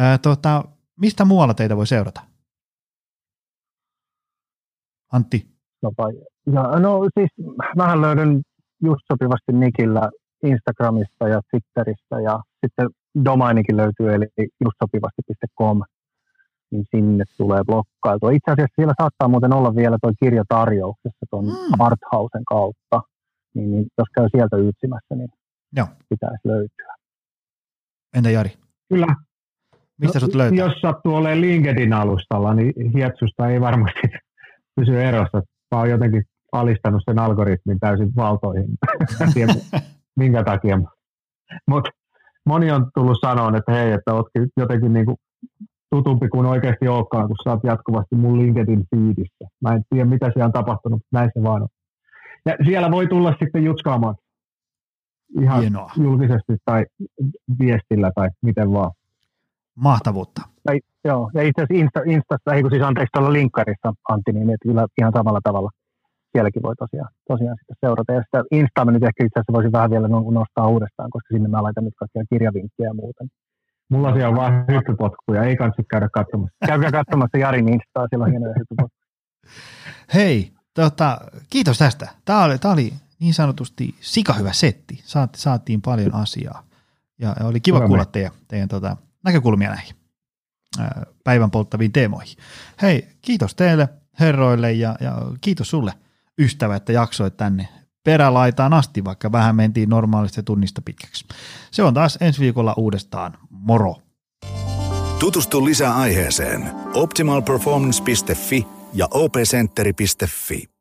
Äh, tota, mistä muualla teitä voi seurata? Antti? No, ja, no siis vähän löydän just sopivasti Nikillä Instagramista ja Twitteristä ja sitten domainikin löytyy eli justsopivasti.com niin sinne tulee blokkailtua. Itse asiassa siellä saattaa muuten olla vielä tuo kirja tarjouksessa tuon mm. Arthausen kautta, niin, niin jos käy sieltä ytsimässä, niin Joo. pitäisi löytyä. Entä Jari? Kyllä. Mistä no, sut löytää? Jos sattuu olemaan LinkedIn-alustalla, niin Hietsusta ei varmasti [LAUGHS] pysyä erossa. Mä oon jotenkin alistanut sen algoritmin täysin valtoihin. [LAUGHS] minkä takia. Mutta moni on tullut sanoa, että hei, että ootkin jotenkin niinku tutumpi kuin oikeasti olekaan, kun sä oot jatkuvasti mun LinkedIn feedissä. Mä en tiedä, mitä siellä on tapahtunut, mutta näin se vaan on. Ja siellä voi tulla sitten jutskaamaan ihan Hienoa. julkisesti tai viestillä tai miten vaan. Mahtavuutta. Ja, joo, ja itse asiassa Insta, Instassa, ei kun siis anteeksi tuolla linkkarissa Antti, niin että kyllä ihan samalla tavalla sielläkin voi tosiaan, tosiaan sitten seurata. Ja sitä Instaa nyt ehkä itse asiassa voisin vähän vielä no, nostaa uudestaan, koska sinne mä laitan nyt kaikkia kirjavinkkejä ja muuta. Mulla siellä on vaan hyppypotkuja, ei kansi käydä katsomassa. Käykää katsomassa Jarin Instaa, siellä on hienoja hyppypotkuja. Hei, tota, kiitos tästä. Tämä oli, tämä oli niin sanotusti sika hyvä setti. Saat, saatiin paljon asiaa. Ja, oli kiva Hyvä kuulla teidän, teidän tota, näkökulmia näihin ää, päivän polttaviin teemoihin. Hei, kiitos teille herroille ja, ja kiitos sulle ystävä, että jaksoit tänne perälaitaan asti, vaikka vähän mentiin normaalista tunnista pitkäksi. Se on taas ensi viikolla uudestaan. Moro! Tutustu lisää aiheeseen optimalperformance.fi ja opcenteri.fi.